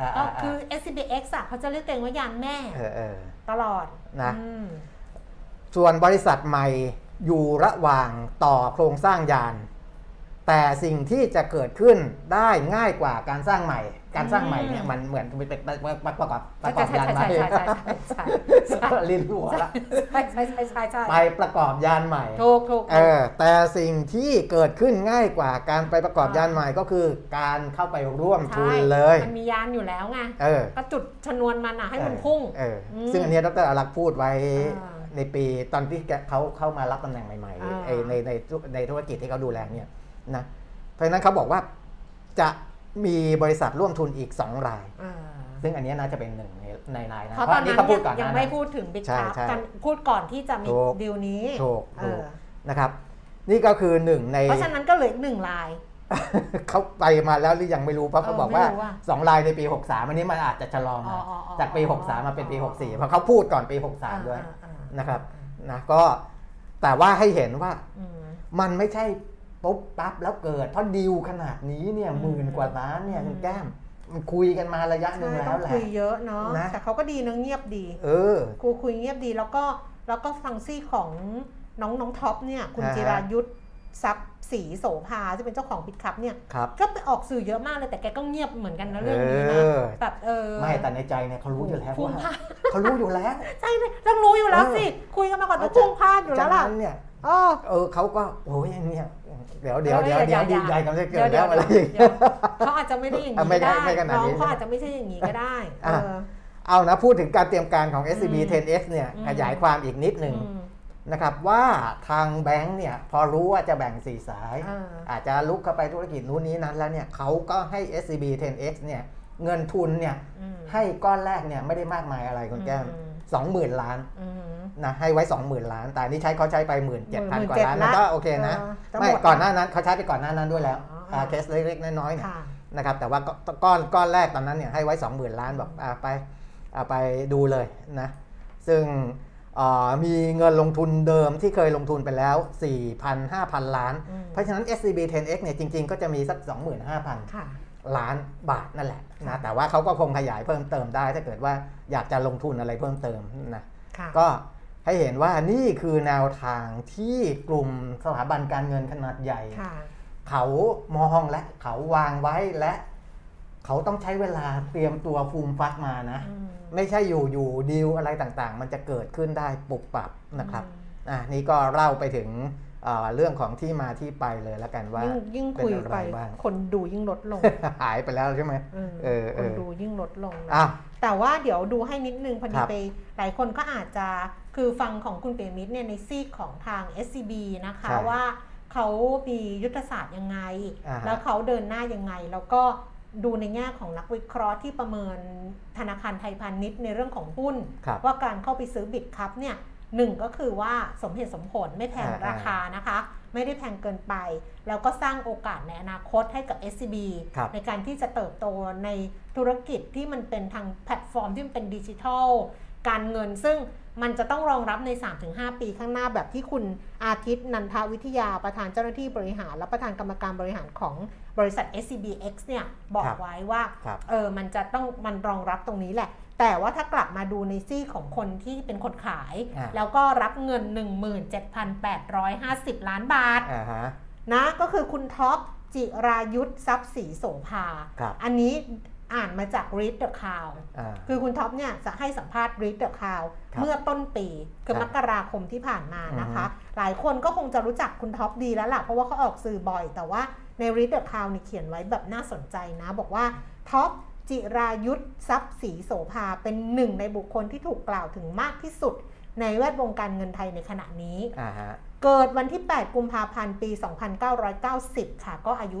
อ่าก็อ่าคือ SCBX อะเขาจะเรียกตัวเองว่ายันแม่เออเออตลอดนะอืมส่วนบริษัทใหม่อยู่ระหว่างต่อโครงสร้างยาน แต่สิ่งที่จะเกิดขึ้นได้ง่ายกว่าการสร้างใหม่ การสร้างใหม่เนี่ยมันเหมือนเป็นประกอบประกอบใช่ยานใช่ใหม่ใช่ใช่ใช่ใช่ใช่ลิ้นหัวละใช่ใช่ใช่ใช่ใช่ไปประกอบยานใหม่ถูกถูกเออแต่สิ่งที่เกิดขึ้นง่ายกว่าการไปประกอบยานใหม่ก็คือ การเข้าไปร่วมทุนเลยมันมียานอยู่แล้วไงเออก็จุดชนวนมันอะให้มันพุ่งเอออืมซึ่งอันเนี้ยดรอารักษ์พูดไว้อ่าในปีตอนที่แกเขาเข้ามารับตำแหน่งใหม่อ่าๆไอ้ในในธุในธุรกิจที่เขาดูแลเนี่ย นะเพราะฉะนั้นเขาบอกว่าจะมีบริษัทร่วมทุนอีก 2 รายอ่าซึ่งอันเนี้ยน่าจะเป็นหนึ่งในในรายนะเพราะตอนนั้นเขาพูดก่อนยังหาไม่นั้นพูดถึงบิ๊กใช่คัพใช่กันพูดก่อนที่จะมีถูกดีลนี้ถูกเอถูกอนะครับนี่ก็คือหนึ่งใน เพราะฉะนั้นก็เหลืออีกหนึ่งลาย เขาไปมาแล้วหรือยังไม่รู้เพราะเขาเออบอกว่าไม่รู้อะ2รายในปี 63อันนี้มันอาจจะชะลอมาอ๋ออ๋ออ๋อจากปี 63 มาเป็นปี 64 เพราะเขาพูดก่อนปี 63 ด้วยอ่าอ่านะครับนะก็แต่ว่าให้เห็นว่าอืมมันไม่ใช่ ปุ๊บปั๊บแล้วเกิดเพราะดีลขนาดนี้เนี่ยอืมหมื่นกว่าล้านเนี่ยคุณแก้มมันคุยกันมาระยะหนึ่งใช่แล้ต้อวงแหละคุยเยอะเนาะนะแต่เขาก็ดีนะเงียบดี เออครูคุยเงียบดีแล้วก็แล้วก็ฟังซี่ของน้องน้องท็อปเนี่ยคุณอ่าฮะจิรายุทธ ทรัพย์ศรีโสภาที่เป็นเจ้าของปิดคับเนี่ยครับก็ไปออกสื่อเยอะมากเลยแต่แกก็เงียบเหมือนกันนะเรื่องนี้นะเออแบบเออไม่แต่ในใจเนี่ยเขารู้อยู่แล้วพุ่งว่าพลาดเขารู้อยู่แล้วใช่เลยต้องรู้อยู่แล้วเออสิคุยกันมาก่อนต้องพุ่งพลาดอยู่แล้วล่ะฉนั้นเนี่ยอ๋อเออเขาก็โอ้ยเนี่ยเดี๋ยวเดี๋ยวเดี๋ยวออเดี๋ยวอาดีอาใจกันจะเกิดี๋ดยแล้วอะไรอย่างเดี๋เงี้ยยวเขาอาจจะไม่ได้อย่างอะนี้ไม่ก็ได้ได้ไม่ขนาดน้องนี้เขาอาจจะไม่ใช่อย่างนี้ก็ได้เออะอเอานะพูดถึงการเตรียมการของ SCB อืม 10X เนี่ยอืมขยายความอีกนิดหนึ่งอืม นะครับว่าทางแบงค์เนี่ยพอรู้ว่าจะแบ่งสี่สายอ่าอาจจะลุกเข้าไปธุรกิจนู้นนี้นั้นแล้วเนี่ยเขาก็ให้ SCB 10X เนี่ยเงินทุนเนี่ยอืมให้ก้อนแรกเนี่ยไม่ได้มากมายอะไรคุณแก้มอืมสองหมื่นล้านอืมนะให้ไว้20,000ล้าน แต่อันนี่ใช้เขาใช้ไป1 7 0 0 0กว่าล้าน17,000มันก็โอเคนะเออจะไม่หมดก่อนหน้านั้นเขาใช้ไปก่อนหน้านั้นด้วยแล้วอ๋ออ่าเคสเล็กๆน้อยๆเนี่ยค่ะนะครับแต่ว่าก็ก้อนก้อนแรกตอนนั้นเนี่ยให้ไว้20,000ล้านบอกอ่าไปเอาไปดูเลยนะซึ่งอ่า มีเงินลงทุนเดิมที่เคยลงทุนไปแล้ว 4,000 5,000 ล้านอืมเพราะฉะนั้น SCB 10X เนี่ยจริง ๆ ก็จะมีสัก 25,000ค่ะล้านบาทนั่นแหละค่ะนะแต่ว่าเขาก็คงขยายเพิ่มเติมได้ ถ้าเกิดว่าอยากจะลงทุนอะไรเพิ่มเติมนะค่ะก็ให้เห็นว่านี่คือแนวทางที่กลุ่มสถาบันการเงินขนาดใหญ่ค่ะเขามองและเขาวางไว้และ เขาต้องใช้เวลาเตรียมตัวฟูมฟักมานะอืมไม่ใช่อยู่อยู่ดีลอะไรต่างๆ มันจะเกิดขึ้นได้ปุบปับนะครับอืมอะนี่ก็เล่าไปถึงเอ่อเรื่องของที่มาที่ไปเลยแล้วกันว่ายิ่งยิ่งเป็นคุยอะไรไปบ้างคนดูยิ่งลดลง หายไปแล้วใช่ไหมเออเออเอคนอดูยิ่งลดลงนะอะแต่ว่าเดี๋ยวดูให้นิดนึงพอคดีรับไป หลายคนก็อาจจะคือฟังของคุณเปรมิตรเนี่ยในซีกของทาง SCB นะคะใช่ว่าเขามียุทธศาสตร์ยังไงอ่าฮะแล้วเขาเดินหน้ายังไง แล้วก็ ดูในแง่ของนักวิเคราะห์ที่ประเมินธนาคารไทยพาณิชย์ในเรื่องของหุ้นครับว่าการเข้าไปซื้อบิตคัพเนี่ยหนึ่งก็คือว่าสมเหตุสมผลไม่แพงอ่าราคานะคะ ไม่ได้แพงเกินไป แล้วก็สร้างโอกาสในอนาคตให้กับ SCB ครับในการที่จะเติบโตในธุรกิจที่มันเป็นทางแพลตฟอร์มที่มันเป็นดิจิทัล การเงินซึ่งมันจะต้องรองรับใน 3-5 ปีข้างหน้าแบบที่คุณอาทิตย์นันทวิทยาประธานเจ้าหน้าที่บริหาร และประธานกรรมการบริหารของ บริษัท SCBX เนี่ยบอกครับไว้ว่าครับเออมันจะต้องมันรองรับตรงนี้แหละ แต่ว่าถ้ากลับมาดูในซี่ของคนที่เป็นคนขายอ่าแล้วก็รับเงิน 17,850 ล้านบาทอ่าฮะนะก็คือคุณท็อปจิรายุสทรัพย์ศรีโสภาครับอันนี้อ่านมาจาก Read the Cloud อ่าคือคุณท็อปเนี่ยจะให้สัมภาษณ์ Read the Cloud ครับเมื่อต้นปี คือครับมกราคมที่ผ่านมานะคะอือฮึหลายคนก็คงจะรู้จักคุณท็อปดีแล้วล่ะ เพราะว่าเขาออกสื่อบ่อย แต่ว่า ใน Read the Cloud นี่เขียนไว้แบบน่าสนใจนะ บอกว่าท็อปจิรายุสทรัพย์ศรีโสภาเป็นหนึ่งในบุคคลที่ถูกกล่าวถึงมากที่สุด ในแวดวงการเงินไทยในขณะนี้อ่าฮะเกิดวันที่ 8 กุมภาพันธ์ ปี 2990 ค่ะ ก็อายุ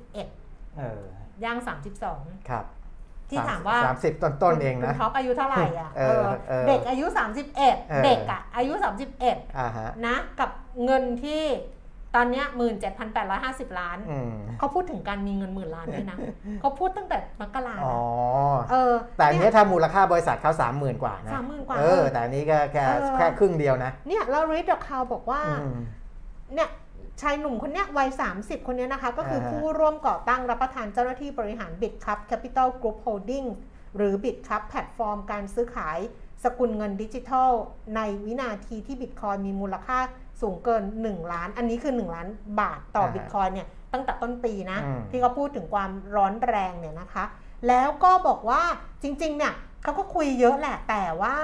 31เออย่าง 32 ครับที่ถามว่าสามสิบต้นต้นๆเองคุนะณท็อปอายุเท่าไหร่อะเออเออเด็กอายุ 31 เด็กอะอายุ 31อ่าฮะนะกับเงินที่ ตอนเนี้ย17,850ล้านอืมเขาพูดถึงการมีเงินหมื่นล้านด้วยนะเขาพูดตั้งแต่มกราอ๋อนะเออ แต่อันนี้เนี่ยถ้ามูลค่าบริษัทเขาสามหมื่นกว่านะ30,000กว่า เออ แต่อันนี้ก็แค่เออแค่ครึ่งเดียวนะ เนี่ย แล้ว Read the Cloud บอกว่าอืมเนี่ยชายหนุ่มคนเนี้ยวัย 30 คนเนี้ยนะคะ ก็คืออ่าฮะผู้ร่วมก่อตั้งและประธานเจ้าหน้าที่บริหาร Bitkub Capital Group Holdings หรือ Bitkub แพลตฟอร์มการซื้อขายสกุลเงินดิจิทัล ในวินาทีที่บิตคอยน์มีมูลค่า สูงเกิน 1 ล้าน อันนี้คือ 1 ล้านบาทต่ออ่าฮะบิตคอยน์เนี่ยตั้งแต่ต้นปีนะอืมที่เขาพูดถึงความร้อนแรงเนี่ยนะคะ แล้วก็บอกว่าจริงๆเนี่ยเขาก็คุยเยอะแหละ แต่ว่า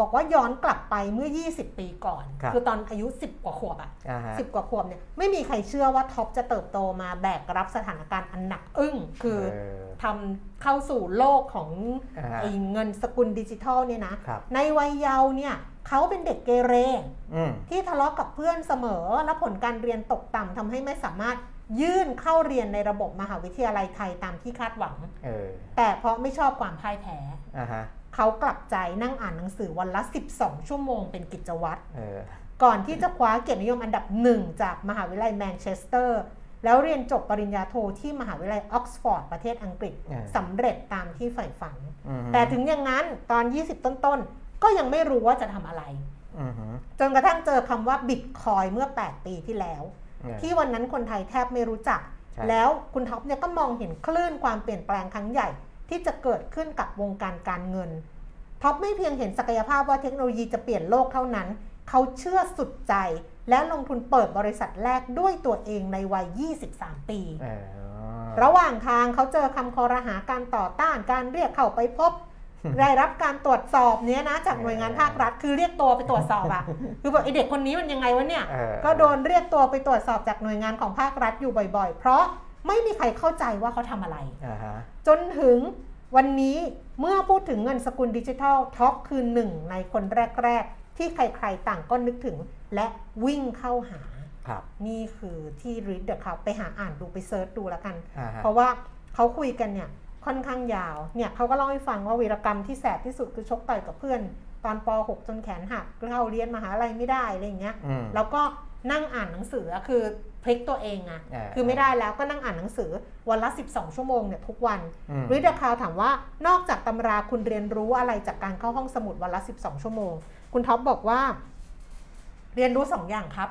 บอกว่าย้อนกลับไปเมื่อ 20 ปีก่อนครับคือตอนอายุ 10 กว่าขวบอะอ่าฮะสิบกว่าขวบเนี่ยไม่มีใครเชื่อว่าท็อปจะเติบโตมาแบกรับสถานการณ์อันหนักอึ้ง คือเออทำเข้าสู่โลกของอ่าฮะไอ้เงินสกุลดิจิทัลเนี่ยนะครับในวัยเยาว์เนี่ย เขาเป็นเด็กเกเรอืมที่ทะเลาะกับเพื่อนเสมอ และผลการเรียนตกต่ำทำให้ไม่สามารถยื่นเข้าเรียนในระบบมหาวิทยาลัยไทยตามที่คาดหวังเออแต่เพราะไม่ชอบความพ่ายแพ้อ่าฮะเขากลับใจนั่งอ่านหนังสือวันละ 12 ชั่วโมงเป็นกิจวัตรเออก่อนที่จะคว้าเกียรตินิยมอันดับหนึ่งจากมหาวิทยาลัยแมนเชสเตอร์ แล้วเรียนจบปริญญาโทที่มหาวิทยาลัยออกซฟอร์ดประเทศอังกฤษอ่าสำเร็จตามที่ใฝ่ฝันอืมแต่ถึงอย่างนั้นตอน 20 ต้นๆ ก็ยังไม่รู้ว่าจะทำอะไรอืมฮึจนกระทั่งเจอคำว่าบิตคอยน์เมื่อ 8 ปีที่แล้วเออที่วันนั้นคนไทยแทบไม่รู้จักใช่แล้วคุณท็อปเนี่ยก็มองเห็นคลื่นความเปลี่ยนแปลงครั้งใหญ่ ที่จะเกิดขึ้นกับวงการการเงินท็อปไม่เพียงเห็นศักยภาพว่าเทคโนโลยีจะเปลี่ยนโลกเท่านั้น เขาเชื่อสุดใจ และลงทุนเปิดบริษัทแรกด้วยตัวเองในวัย 23 ปีเออระหว่างทางเขาเจอคำครหาการต่อต้านการเรียกเข้าไปพบ ได้รับการตรวจสอบเนี้ยนะจากหน่วยงานภาครัฐคือเรียกตัวไปตรวจสอบอะคือแบบไอ้เด็กคนนี้มันยังไงวะเนี่ยเออก็โดนเรียกตัวไปตรวจสอบจากหน่วยงานของภาครัฐอยู่บ่อย ๆ เพราะไม่มีใครเข้าใจว่าเขาทำอะไรอ่าฮะจนถึงวันนี้เมื่อพูดถึงเงินสกุลดิจิทัลท็อปคือหนึ่งในคนแรก ๆ ที่ใครๆต่างก็นึกถึงและวิ่งเข้าหาครับนี่คือที่ Read the Cloud ไปหาอ่านดูไป search ดูแล้วกันอ่าฮะเพราะว่าเขาคุยกันเนี่ย ค่อนข้างยาว เนี่ยเขาก็เล่าให้ฟังว่าวีรกรรมที่แสบที่สุดคือชกต่อยกับเพื่อน ตอนป .6 จนแขนหักเข้าเรียนมหาลัยไม่ได้อะไรอย่างเงี้ยอืมแล้วก็นั่งอ่านหนังสืออะคือพลิกตัวเองอะอ่าคือไม่ได้แล้วก็นั่งอ่านหนังสือวันละ 12 ชั่วโมงเนี่ยทุกวันอืม Read the Cloud ถามว่านอกจากตำราคุณเรียนรู้อะไรจากการเข้าห้องสมุดวันละ 12 ชั่วโมง คุณท็อปบอกว่า เรียนรู้สองอย่างครับ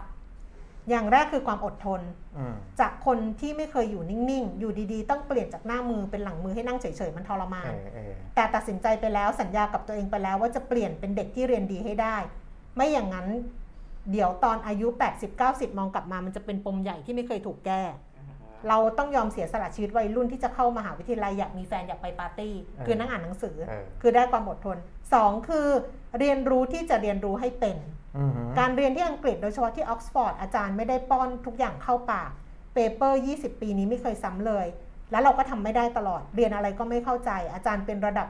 อย่างแรกคือความอดทนอืมจากคนที่ไม่เคยอยู่นิ่ง ๆ อยู่ดีๆ ต้องเปลี่ยนจากหน้ามือเป็นหลังมือให้นั่งเฉย ๆ มันทรมาเอนอเออแต่ตัดสินใจไปแล้วสัญญากับตัวเองไปแล้วว่าจะเปลี่ยนเป็นเด็กที่เรียนดีให้ได้ ไม่อย่างนั้นเดี๋ยวตอนอายุ 80-90 มองกลับมามันจะเป็นปมใหญ่ที่ไม่เคยถูกแก้ เราต้องยอมเสียสละชีวิตวัยรุ่นที่จะเข้ามหาวิทยาลัยอยากมีแฟนอยากไปปาร์ตี้ คือนั่งอ่านหนังสือเออคือได้ความอดทนสองคือเรียนรู้ที่จะเรียนรู้ให้เป็นอืมฮึ การเรียนที่อังกฤษโดยเฉพาะที่ออกซฟอร์ดอาจารย์ไม่ได้ป้อนทุกอย่างเข้าปาก paper 20 ปีนี้ไม่เคยซ้ำเลย แล้วเราก็ทำไม่ได้ตลอด เรียนอะไรก็ไม่เข้าใจ อาจารย์เป็นระดับ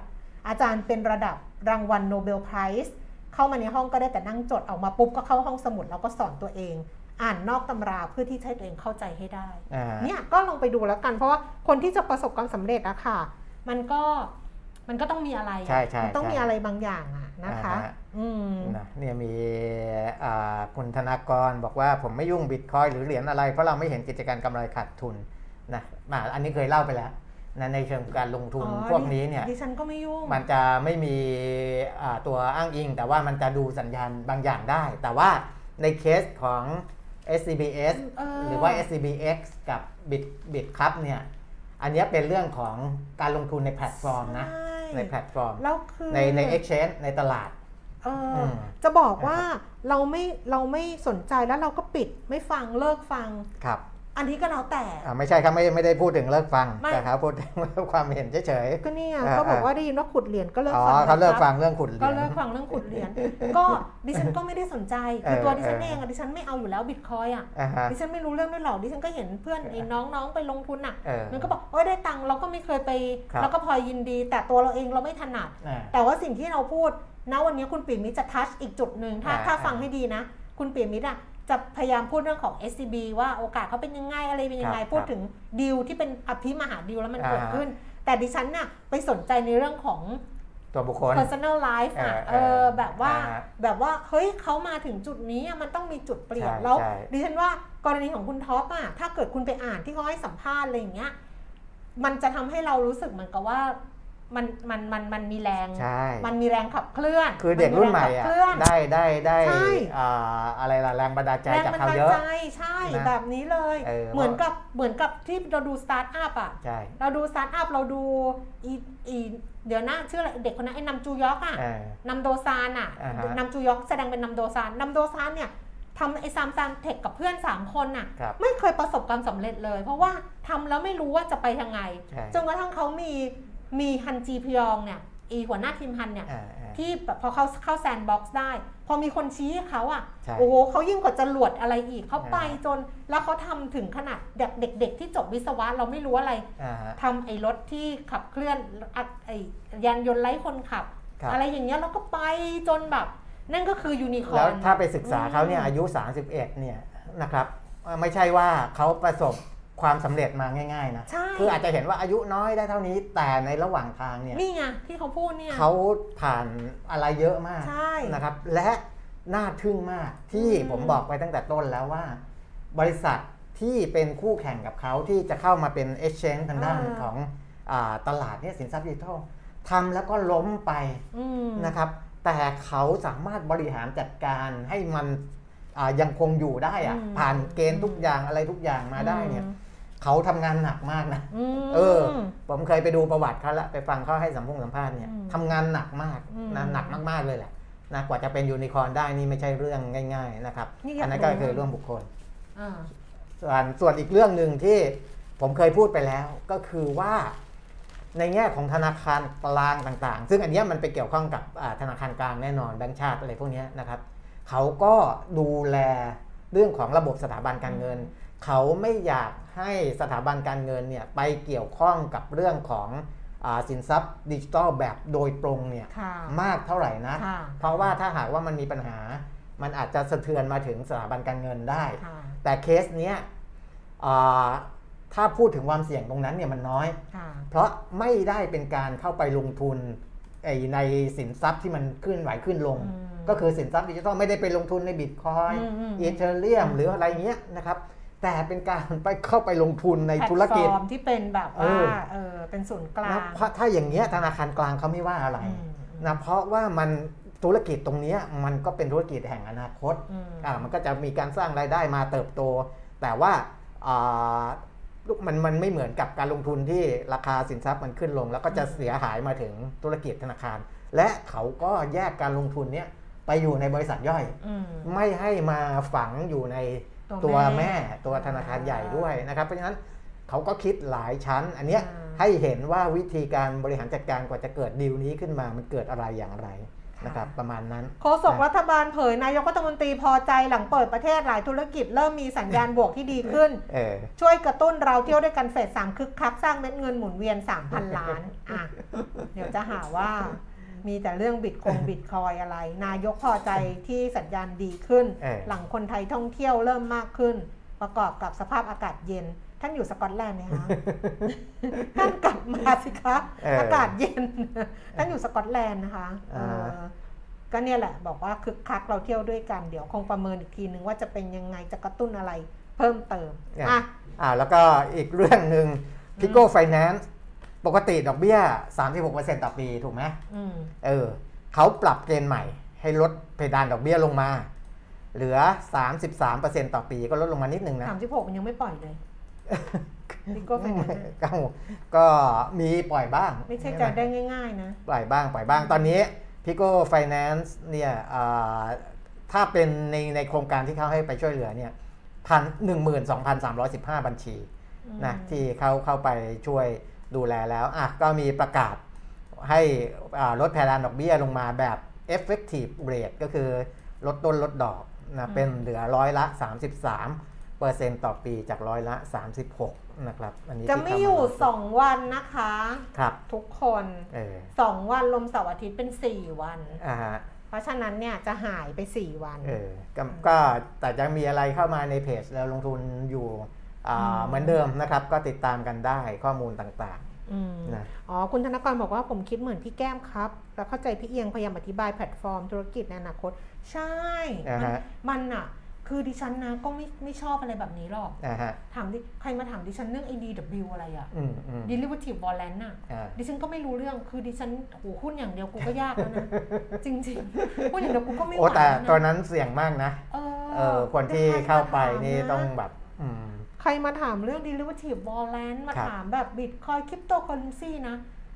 อาจารย์เป็นระดับรางวัล Nobel Prize เข้ามาในห้องก็ได้แต่นั่งจดออกมาปุ๊บก็เข้าห้องสมุดแล้วก็สอนตัวเอง อ่านนอกตำราเพื่อที่จะให้ตัวเองเข้าใจให้ได้อ่าฮะเนี่ยก็ลองไปดูแล้วกัน เพราะว่าคนที่จะประสบความสำเร็จอะค่ะ มันก็ มันก็ต้องมีอะไรอะใช่ใช่มันต้องใช่มีอะไรบางอย่างอะนะคะอ่าฮอืมนะเนี่ยมีอ่าคุณธนากรบอกว่าผมไม่ยุ่งบิตคอยหรือเหรียญอะไร เพราะเราไม่เห็นกิจการกำไรขาดทุนนะมาอันนี้เคยเล่าไปแล้วนะในเชิงการลงทุนอ๋อพวกนี้เนี่ยดิฉันก็ไม่ยุ่งมันจะไม่มีอ่าตัวอ้างอิง แต่ว่ามันจะดูสัญญาณบางอย่างได้ แต่ว่าในเคสของ SCBS เออหรือว่า SCBX กับ Bit Bit ครับเนี่ยอันเนี้ยเป็นเรื่องของการลงทุนในแพลตฟอร์มนะ ใช่ในแพลตฟอร์มแล้วคือในใน exchange ในตลาดเอออมจะบอกว่าเราไม่เราไม่สนใจแล้วเราก็ปิดไม่ฟังเลิกฟังครับ อันนี้ก็แล้วแต่อ่าไม่ใช่ครับไม่ไม่ได้พูดถึงเลิกฟังไม่แต่ครับพูดถึงความเห็นเฉยก็เนี่ยอ่าก็บอกอ่าว่าได้ยินว่าขุดเหรียญก็เลิๆกอ๋อฟังเขาเลิกนะครับฟังเรื่องขุดเหรีก็ยญเลิกฟังเรื่องขุดเหรียญก็ดิฉันก็ไม่ได้สนใจคือเออตัวดิฉันเออเองอะดิฉันไม่เอาอยู่แล้วบิตคอยอะอ่าฮะดิฉันไม่รู้เรื่องไม่หรอกดิฉันก็เห็นเพื่อนไอ้น้องๆไปลงทุนอะเออมันก็บอกโอ้ยได้ตังค์เราก็ไม่เคยไปครับเราก็พลอยยินดี แต่ตัวเราเองเราไม่ถนัดอ่าแต่ว่าสิ่งที่เราพูดณวันนี้คุณปิ่มมิตรจะทัชอีกจุดหนึ่งถ้าอ่าถ้าอ่าฟังให้ดีนะ คุณปิ่มมิตรอะ จะพยายามพูดเรื่องของ SCB ว่าโอกาสเขาเป็นยังไงอะไรเป็นยังไงครับพูดครับถึงดีลที่เป็นอภิมหาดีลแล้วมันอ่าเกิดขึ้น แต่ดิฉันน่ะไปสนใจในเรื่องของตัวบุคคล personal life อะเอเอออแบบว่าอ่าแบบว่าเฮ้ยเขามาถึงจุดนี้อะมันต้องมีจุดเปลี่ยนใช่แล้วใช่ดิฉันว่ากรณีของคุณท็อปอะถ้าเกิดคุณไปอ่านที่เขาให้สัมภาษณ์อะไรอย่างเงี้ยมันจะทำให้เรารู้สึกเหมือนกับว่า มันมันมันมันมีแรง ใช่ มันมีแรงขับเคลื่อน คือเด็กรุ่นใหม่นอะแรงขับเคลื่อนได้ได้ได้ใช่อ่าอะไรล่ะแรงบันดาลใจแรงจากบันเขาดาลเยอะใจใช่นะแบบนี้เลยเออเหมือนกับเหมือนกับที่เราดูสตาร์ทอัพอะใช่เราดูสตาร์ทอัพเราดูอีอีเดี๋ยวนะชื่ออะไรเด็กคนนั้นไอ้นำจูยอกอะเออนำโดซานอะอ่าฮะนำจูยอกแสดงเป็นนำโดซานนำโดซานเนี่ยทำไอ้ซามซานเทคกับเพื่อน 3 คนน่ะครับไม่เคยประสบความสำเร็จเลย เพราะว่าทำแล้วไม่รู้ว่าจะไปทางไงใช่จนกระทั่งเขามี มีฮันจีพยองเนี่ยอีหัวหน้าทีมฮันเนี่ยอ่าอ่าที่แบบพอเขาเข้า Sandbox ได้ พอมีคนชี้ให้เขาอะใช่โอ้โหเขายิ่งกว่าจรวดอะไรอีกเขาอ่าไปจนแล้วเขาทำถึงขนาดเด็กเด็กๆ ที่จบวิศวะเราไม่รู้อะไรอ่าฮะทำไอ้รถที่ขับเคลื่อนอะไอ้ยานยนต์ไร้คนขับครับ อะไรอย่างเงี้ยแล้วก็ไปจนแบบ นั่นก็คือยูนิคอแล้วร์นถ้าไปศึกษาเขาเนี่ยอายุ 31 เนี่ยนะครับไม่ใช่ว่าเขาประสบ ความสำเร็จมาง่ายๆนะใช่คืออาจจะเห็นว่าอายุน้อยได้เท่านี้แต่ในระหว่างทางเนี่ยนี่ไงที่เขาพูดเนี่ยเขาผ่านอะไรเยอะมากใช่นะครับ และน่าทึ่งมากที่อืมผมบอกไปตั้งแต่ต้นแล้วว่า บริษัทที่เป็นคู่แข่งกับเขาที่จะเข้ามาเป็น exchange ทางด้านของอาตลาดเนี่ยสินทรัพย์ดิจิทัลทำแล้วก็ล้มไปอืมนะครับ แต่เขาสามารถบริหารจัดการให้มันอ่ายังคงอยู่ได้อะอืมผ่านเกณฑ์ทุกอย่างอะไรทุกอย่างมาได้เนี่ย เขาทำงานหนักมากนะอืมเออ ผมเคยไปดูประวัติเขาละไปฟังเขาให้สัมภงสัมภาษณ์เนี่ยอืมทำงานหนักมากอืมนะหนักมากๆเลยแหละนะกว่าจะเป็นยูนิคอร์นได้นี่ไม่ใช่เรื่องง่าย ๆนะครับนี่อยากอันนั้นก็รู้คือเรื่องบุคคลอ่าส่วนส่วนอีกเรื่องหนึ่งที่ผมเคยพูดไปแล้วก็คือว่าในแง่ของธนาคารกลางต่างๆ ซึ่งอันเนี้ยมันไปเกี่ยวข้องกับอ่าธนาคารกลางแน่นอนแบงก์ชาติอะไรพวกเนี้ยนะครับ เขาก็ดูแลเรื่องของระบบสถาบันการเงิน เขาไม่อยากให้สถาบันการเงินเนี่ยไปเกี่ยวข้องกับเรื่องของอาสินทรัพย์ดิจิทัลแบบโดยตรงเนี่ยค่ะมากเท่าไหร่นะค่ะเพราะว่าถ้าหากว่ามันมีปัญหา มันอาจจะสะเทือนมาถึงสถาบันการเงินได้ค่ะแต่เคสเนี้ยอ่าถ้าพูดถึงความเสี่ยงตรงนั้นเนี่ยมันน้อยค่ะเพราะไม่ได้เป็นการเข้าไปลงทุนไอ้ในสินทรัพย์ที่มันขึ้นไหวขึ้นลงอืมก็คือสินทรัพย์ดิจิทัลไม่ได้ไปลงทุนในบิตคอยน์อืมอืมอีเธอเรียมหรืออะไรเงี้ยนะครับ แต่เป็นการไปเข้าไปลงทุนในธุรกิจแพลตฟอร์มที่เป็นแบบเอว่าอเออเป็นศูนย์กลานะงเพราะถ้าอย่างเงี้ยธนาคารกลางเขาไม่ว่าอะไรอืมนะเพราะว่ามันธุรกิจตรงเนี้ยมันก็เป็นธุรกิจแห่งอนาคตอืมอ่ามันก็จะมีการสร้างรายได้มาเติบโต แต่ว่าอ่าลูกมันมันไม่เหมือนกับการลงทุนที่ราคาสินทรัพย์มันขึ้นลง แล้วก็จะเสียหายมาถึงธุรกิจธนาคาร และเขาก็แยกการลงทุนเนี้ยไปอยู่ในบริษัทย่อยอืมไม่ให้มาฝังอยู่ใน ตัตัววแม่แม่ตัวธนาคารใหญ่ด้วยนะครับ เพราะฉะนั้นเขาก็คิดหลายชั้น อันเนี้ยอ่าให้เห็นว่าวิธีการบริหารจัดการกว่าจะเกิดดีลนี้ขึ้นมามันเกิดอะไรอย่างไรนะครับประมาณนั้นโฆษกรัฐบาลเผยนายกรัฐมนตรีพอใจหลังเปิดประเทศหลายธุรกิจเริ่มมีสัญญาณบวกที่ดีขึ้นเออช่วยกระตุ้นเราเที่ยวด้วยกันเฟสสามคึกคักสร้างเม็ดเงินหมุนเวียน 3,000 ล้านอะเดี๋ยวจะหาว่า มีแต่เรื่องบิตคงบิตคอยอะไร นายกพอใจที่สัญญาณดีขึ้นเออหลังคนไทยท่องเที่ยวเริ่มมากขึ้น ประกอบกับสภาพอากาศเย็น ท่านอยู่สกอตแลนด์ไหมคะท่านกลับมาสิคะเออออากาศเย็น ท่านอยู่สกอตแลนด์นะคะเอออ่าก็เนี่ยแหละบอกว่าคึกคักเราเที่ยวด้วยกัน เดี๋ยวคงประเมินอีกทีนึงว่าจะเป็นยังไงจะกระตุ้นอะไรเพิ่มเติมเนี่ยอะอ่าแล้วก็อีกเรื่องหนึ่ง Pico Finance ปกติดอกเบี้ย 36%ต่อปีถูกไหมอืมเออเขาปรับเกณฑ์ใหม่ ให้ลดเพดานดอกเบี้ยลงมา เหลือ 33%ต่อปีก็ลดลงมานิดนึงนะสามสิบหกมันยังไม่ปล่อยเลยพิโก้ไฟแนนซ์ก็ก็มีปล่อยบ้าง ไม่ใช่จะได้ง่ายๆนะ ปล่อยบ้างปล่อยบ้างตอนนี้ Pico Finance เนี่ยอ่าถ้าเป็นในในโครงการที่เขาให้ไปช่วยเหลือเนี่ยพันหนึ่งหมื่นสองพันสามร้อยสิบห้าบัญชีนะอืมที่เขาเข้าไปช่วย ดูแลแล้วอะก็มีประกาศให้อ่าลดเพดานดอกเบี้ยลงมาแบบ effective rate ก็คือลดต้นลดดอกนะเป็นเหลือร้อยละ 33เปอร์เซ็นต์ต่อปีจากร้อยละ 36 นะครับ อันนี้จะที่ไม่เข้าาอยู่สองวันนะคะครับทุกคนเออสองวันลมเสาร์อาทิตย์เป็นสี่วันอ่าฮะเพราะฉะนั้นเนี่ยจะหายไปสี่วันเออก็ก็แต่จะมีอะไรเข้ามาในเพจแล้วลงทุนอยู่อ่าอืม เหมือนเดิมนะครับก็ติดตามกันได้ข้อมูลต่างอืมๆนะอ๋อคุณธนกรบอกว่าผมคิดเหมือนพี่แก้มครับ แล้วเข้าใจพี่เอียงพยายามอธิบายแพลตฟอร์มธุรกิจในอนาคต ใช่อ่ามันฮะมันอะคือดิฉันนะก็ไม่ไม่ชอบอะไรแบบนี้หรอกอ่าฮะถามดิใครมาถามดิฉันเรื่อง ADW อะไรอะอืมอืม Derivative Warrant น่ะอ่าดิฉันก็ไม่รู้เรื่องคือดิฉันโหหุ้นอย่างเดียวกูก็ยากแล้วนะจริงๆหุ้นอย่างเดียวกูก็ไม่ไหโอ้วแต่แล้วตัวนะนั้นเสี่ยงมากนะเอเออคนที่เข้าไปนี่ต้องแบบอืม ใครมาถามเรื่อง derivative warrant มาครับถามแบบ bitcoin cryptocurrency นะ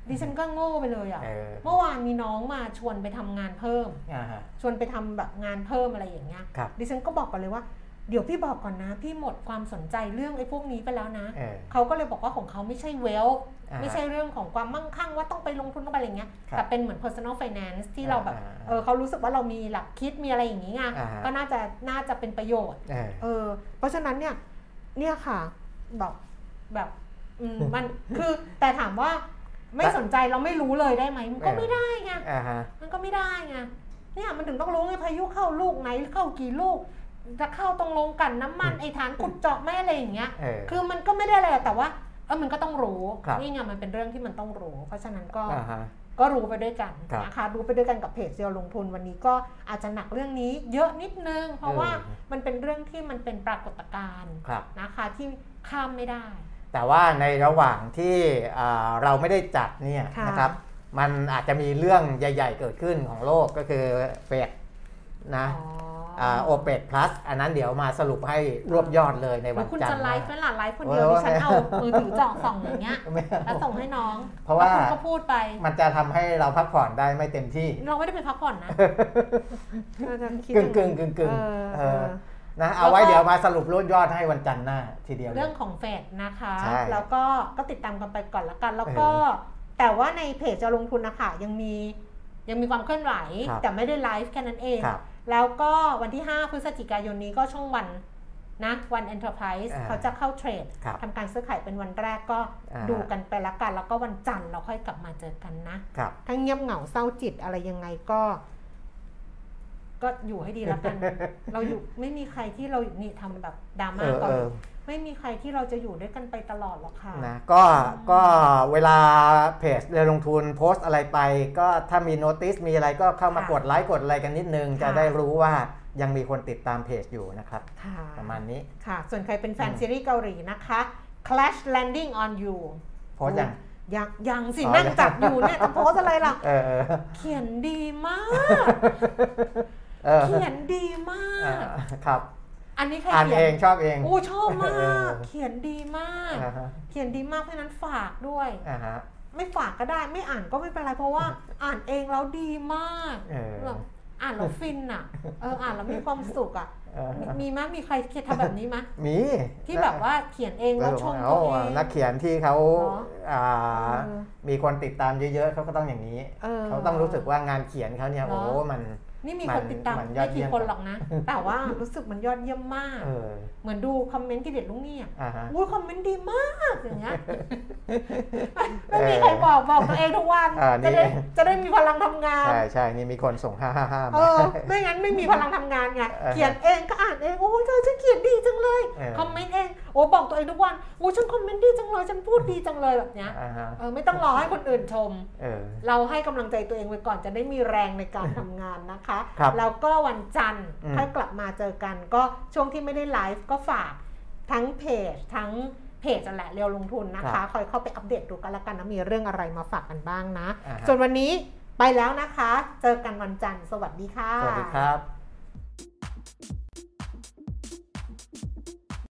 ดิฉันก็โง่ไปเลยอะ่ะเออเมื่อวานมีน้องมาชวนไปทำงานเพิ่มอ่าฮะชวนไปทำแบบงานเพิ่มอะไรอย่างเงี้ยครับดิฉันก็บอกก่อนเลยว่าเดี๋ยวพี่บอกก่อนนะ พี่หมดความสนใจเรื่องไอ้พวกนี้ไปแล้วนะเออเขาก็เลยบอกว่าของเขาไม่ใช่ wealth อ่าฮะไม่ใช่เรื่องของความมั่งคั่งว่าต้องไปลงทุนต้องไปอะไรเงี้ยครับแต่เป็นเหมือน personal finance ที่เราแบบอ่าเออเขารู้สึกว่าเรามีหลักคิดมีอะไรอย่างงี้ไงอ่าฮะก็น่าจะน่าจะเป็นประโยชน์เออเออเพราะฉะนั้นเนี่ย เนี่ยค่ะ แบบแบบอืมมันคือแต่ถามว่าไม่แต่สนใจเราไม่รู้เลยได้ไหมมันก็เออไม่ได้ไงอ่าฮะมันก็ไม่ได้ไงเนี่ยมันถึงต้องรู้ไงพายุเข้าลูกไหนเข้ากี่ลูก จะเข้าตรงลงกลันน้ำมันไอ้ฐานขุดเจาะไม่อะไรอย่างเงี้ย เออ คือมันก็ไม่ได้อะไรหรอกแต่ว่าเออมันก็ต้องรู้ครับ นี่ไงมันเป็นเรื่องที่มันต้องรู้ เพราะฉะนั้นก็ อ่าฮะ ก็รู้ไปด้วยกันครับนะคะรู้ไปด้วยกันกับเพจเซียวลงทุนวันนี้ก็อาจจะหนักเรื่องนี้เยอะนิดนึง เพราะว่าเออมันเป็นเรื่องที่มันเป็นปรากฏการณ์ครับนะคะที่ข้ามไม่ได้ แต่ว่าในระหว่างที่อ่าเราไม่ได้จัดเนี่ยค่ะนะครับมันอาจจะมีเรื่องใหญ่ ๆ เกิดขึ้นของโลกก็คือเฟดนะ โอเปกพลัสอันนั้นเดี๋ยวมาสรุปให้รวบยอดเลยในแล้วัวนคุณจันทจะร์ไลหฟ์ไหมน้าล่ะไลฟ์คนเดียวโอ้ดิยฉันเอามือถือจ่อส่องอย่างเงี้ยไม่เอาแล้วส่งให้น้อง เพราะว่าแล้วคุณก็พูดไป มันจะทำให้เราพักผ่อนได้ไม่เต็มที่ เราไม่ได้ไปพักผ่อนนะกึ่งกึ่งกึ่งกึ่งเออเอเอออนะเอาไว้เดี๋ยวมาสรุปรวบยอดให้วันจันทร์หน้าทีเดียวลยเรื่องของเฟดนะคะใช่แล้วก็ก็ติดตามกันไปก่อนละกัน แล้วก็เออแต่ว่าในเพจจะลงทุนนะคะยังมียังมีความเคลื่อนไหวครับแต่ไม่ได้ไลฟ์แค่นั้นเองครับ แล้วก็วันที่ 5 พฤศจิกายนนี้ก็ช่องวันนะวัน Enterprise อ่าเขาจะเข้าเทรดครับทำการซื้อขายเป็นวันแรกก็อ่าดูกันไปละกัน แล้วก็วันจันทร์เราค่อยกลับมาเจอกันนะครับถ้าเงียบเหงาเศร้าจิตอะไรยังไงก็ ก็อยู่ให้ดีแล้วกัน เราอยู่ไม่มีใครที่เรานี่ทำแบบดราเอม่าอก่อนเอเลอย ไม่มีใครที่เราจะอยู่ด้วยกันไปตลอดหรอกค่ะนะก็ก็เวลาเพจเรือลงทุนโพสต์อะไรไป ก็ถ้ามีโน้ติสมีอะไรก็เข้ามาค่ะกดไลค์กดอะไรกันนิดนึงจะค่ะได้รู้ว่ายังมีคนติดตามเพจอยู่นะครับค่ะประมาณนี้ค่ะ ส่วนใครเป็นแฟนอืมซีรีส์เกาหลีนะคะ Clash Landing on You โพสต์ยังยังยังสิอ๋อนั่งยังจับอยู่เนี่ยจะโพสต์อะไรล่ะเออเออเขียนดีมากเออเขียนดีมาอ่ากครับ อันนี้ใครอ่านเขีเอยงนชอบเองโอ้ชอบมาเออกเขียนดีมาก อ่าฮะเขียนดีมากเพราะฉะนั้นฝากด้วย อ่าฮะ ไม่ฝากก็ได้ไม่อ่านก็ไม่เป็นไรเพราะว่า อ่านเองแล้วดีมากเออ แบบอ่านแล้วฟินอะเอออ่านแล้วมีความสุขอะ เออมีมีมั้ยมีใครเคยทำแบบนี้มั้ยมีที่แบบว่าเขียนเองแล้วชมเอาตัวเอง นักเขียนที่เขาเหรออ่าเออมีคนติดตามเยอะๆเขาก็ต้องอย่างนี้ เออ เขาต้องรู้สึกว่างานเขียนเขาเนี่ยเหรอโอ้มัน นี่มีมัคนนติดตามมันยอไม่ดเยี่กี่ยมคนหรอกนะ แต่ว่ารู้สึกมันยอดเยี่ยมมากเออเหมือนดูคอมเมนต์ที่เด็ดลุงนี่อะอ่าฮะอุ้ยคอมเมนต์ดีมากอย่างเงี้ยไม่มีใครบอกบอกตัวเองทุกวันอ่านี่จะได้จะได้มีพลังทำงาน ใช่ใช่นี่มีคนส่งห้าห้าห้าเอมาอไม่งั้นไม่มีพลังทำงานไงเออเขียนเองก็อ่านเองโอ้ยเธอฉันเขียนดีจังเลยเออคอมเมนต์เองโอ้บอกตัวเองทุกวันโอ้ฉันคอมเมนต์ดีจังเลยฉันพูดดีจังเลยแบบเนี้ยอ่าฮะเออไม่ต้องรอให้คนอื่นชมเออเราให้กำลังใจตัวเองไว้ก่อนจะได้มีแรงในการทำงานนะคะครับแล้วก็วันจันทร์อืมค่อยกลับมาเจอกัน ก็ช่วงที่ไม่ได้ไลฟ์ก็ฝากทั้งเพจทั้งเพจนั่นแหละเรียวลงทุนนะคะ คอยเข้าไปอัปเดตดูกันละกันนะมีเรื่องอะไรมาฝากกันบ้างนะอ่าฮะส่วนวันนี้ไปแล้วนะคะ เจอกันวันจันทร์สวัสดีค่ะ สวัสดีครับ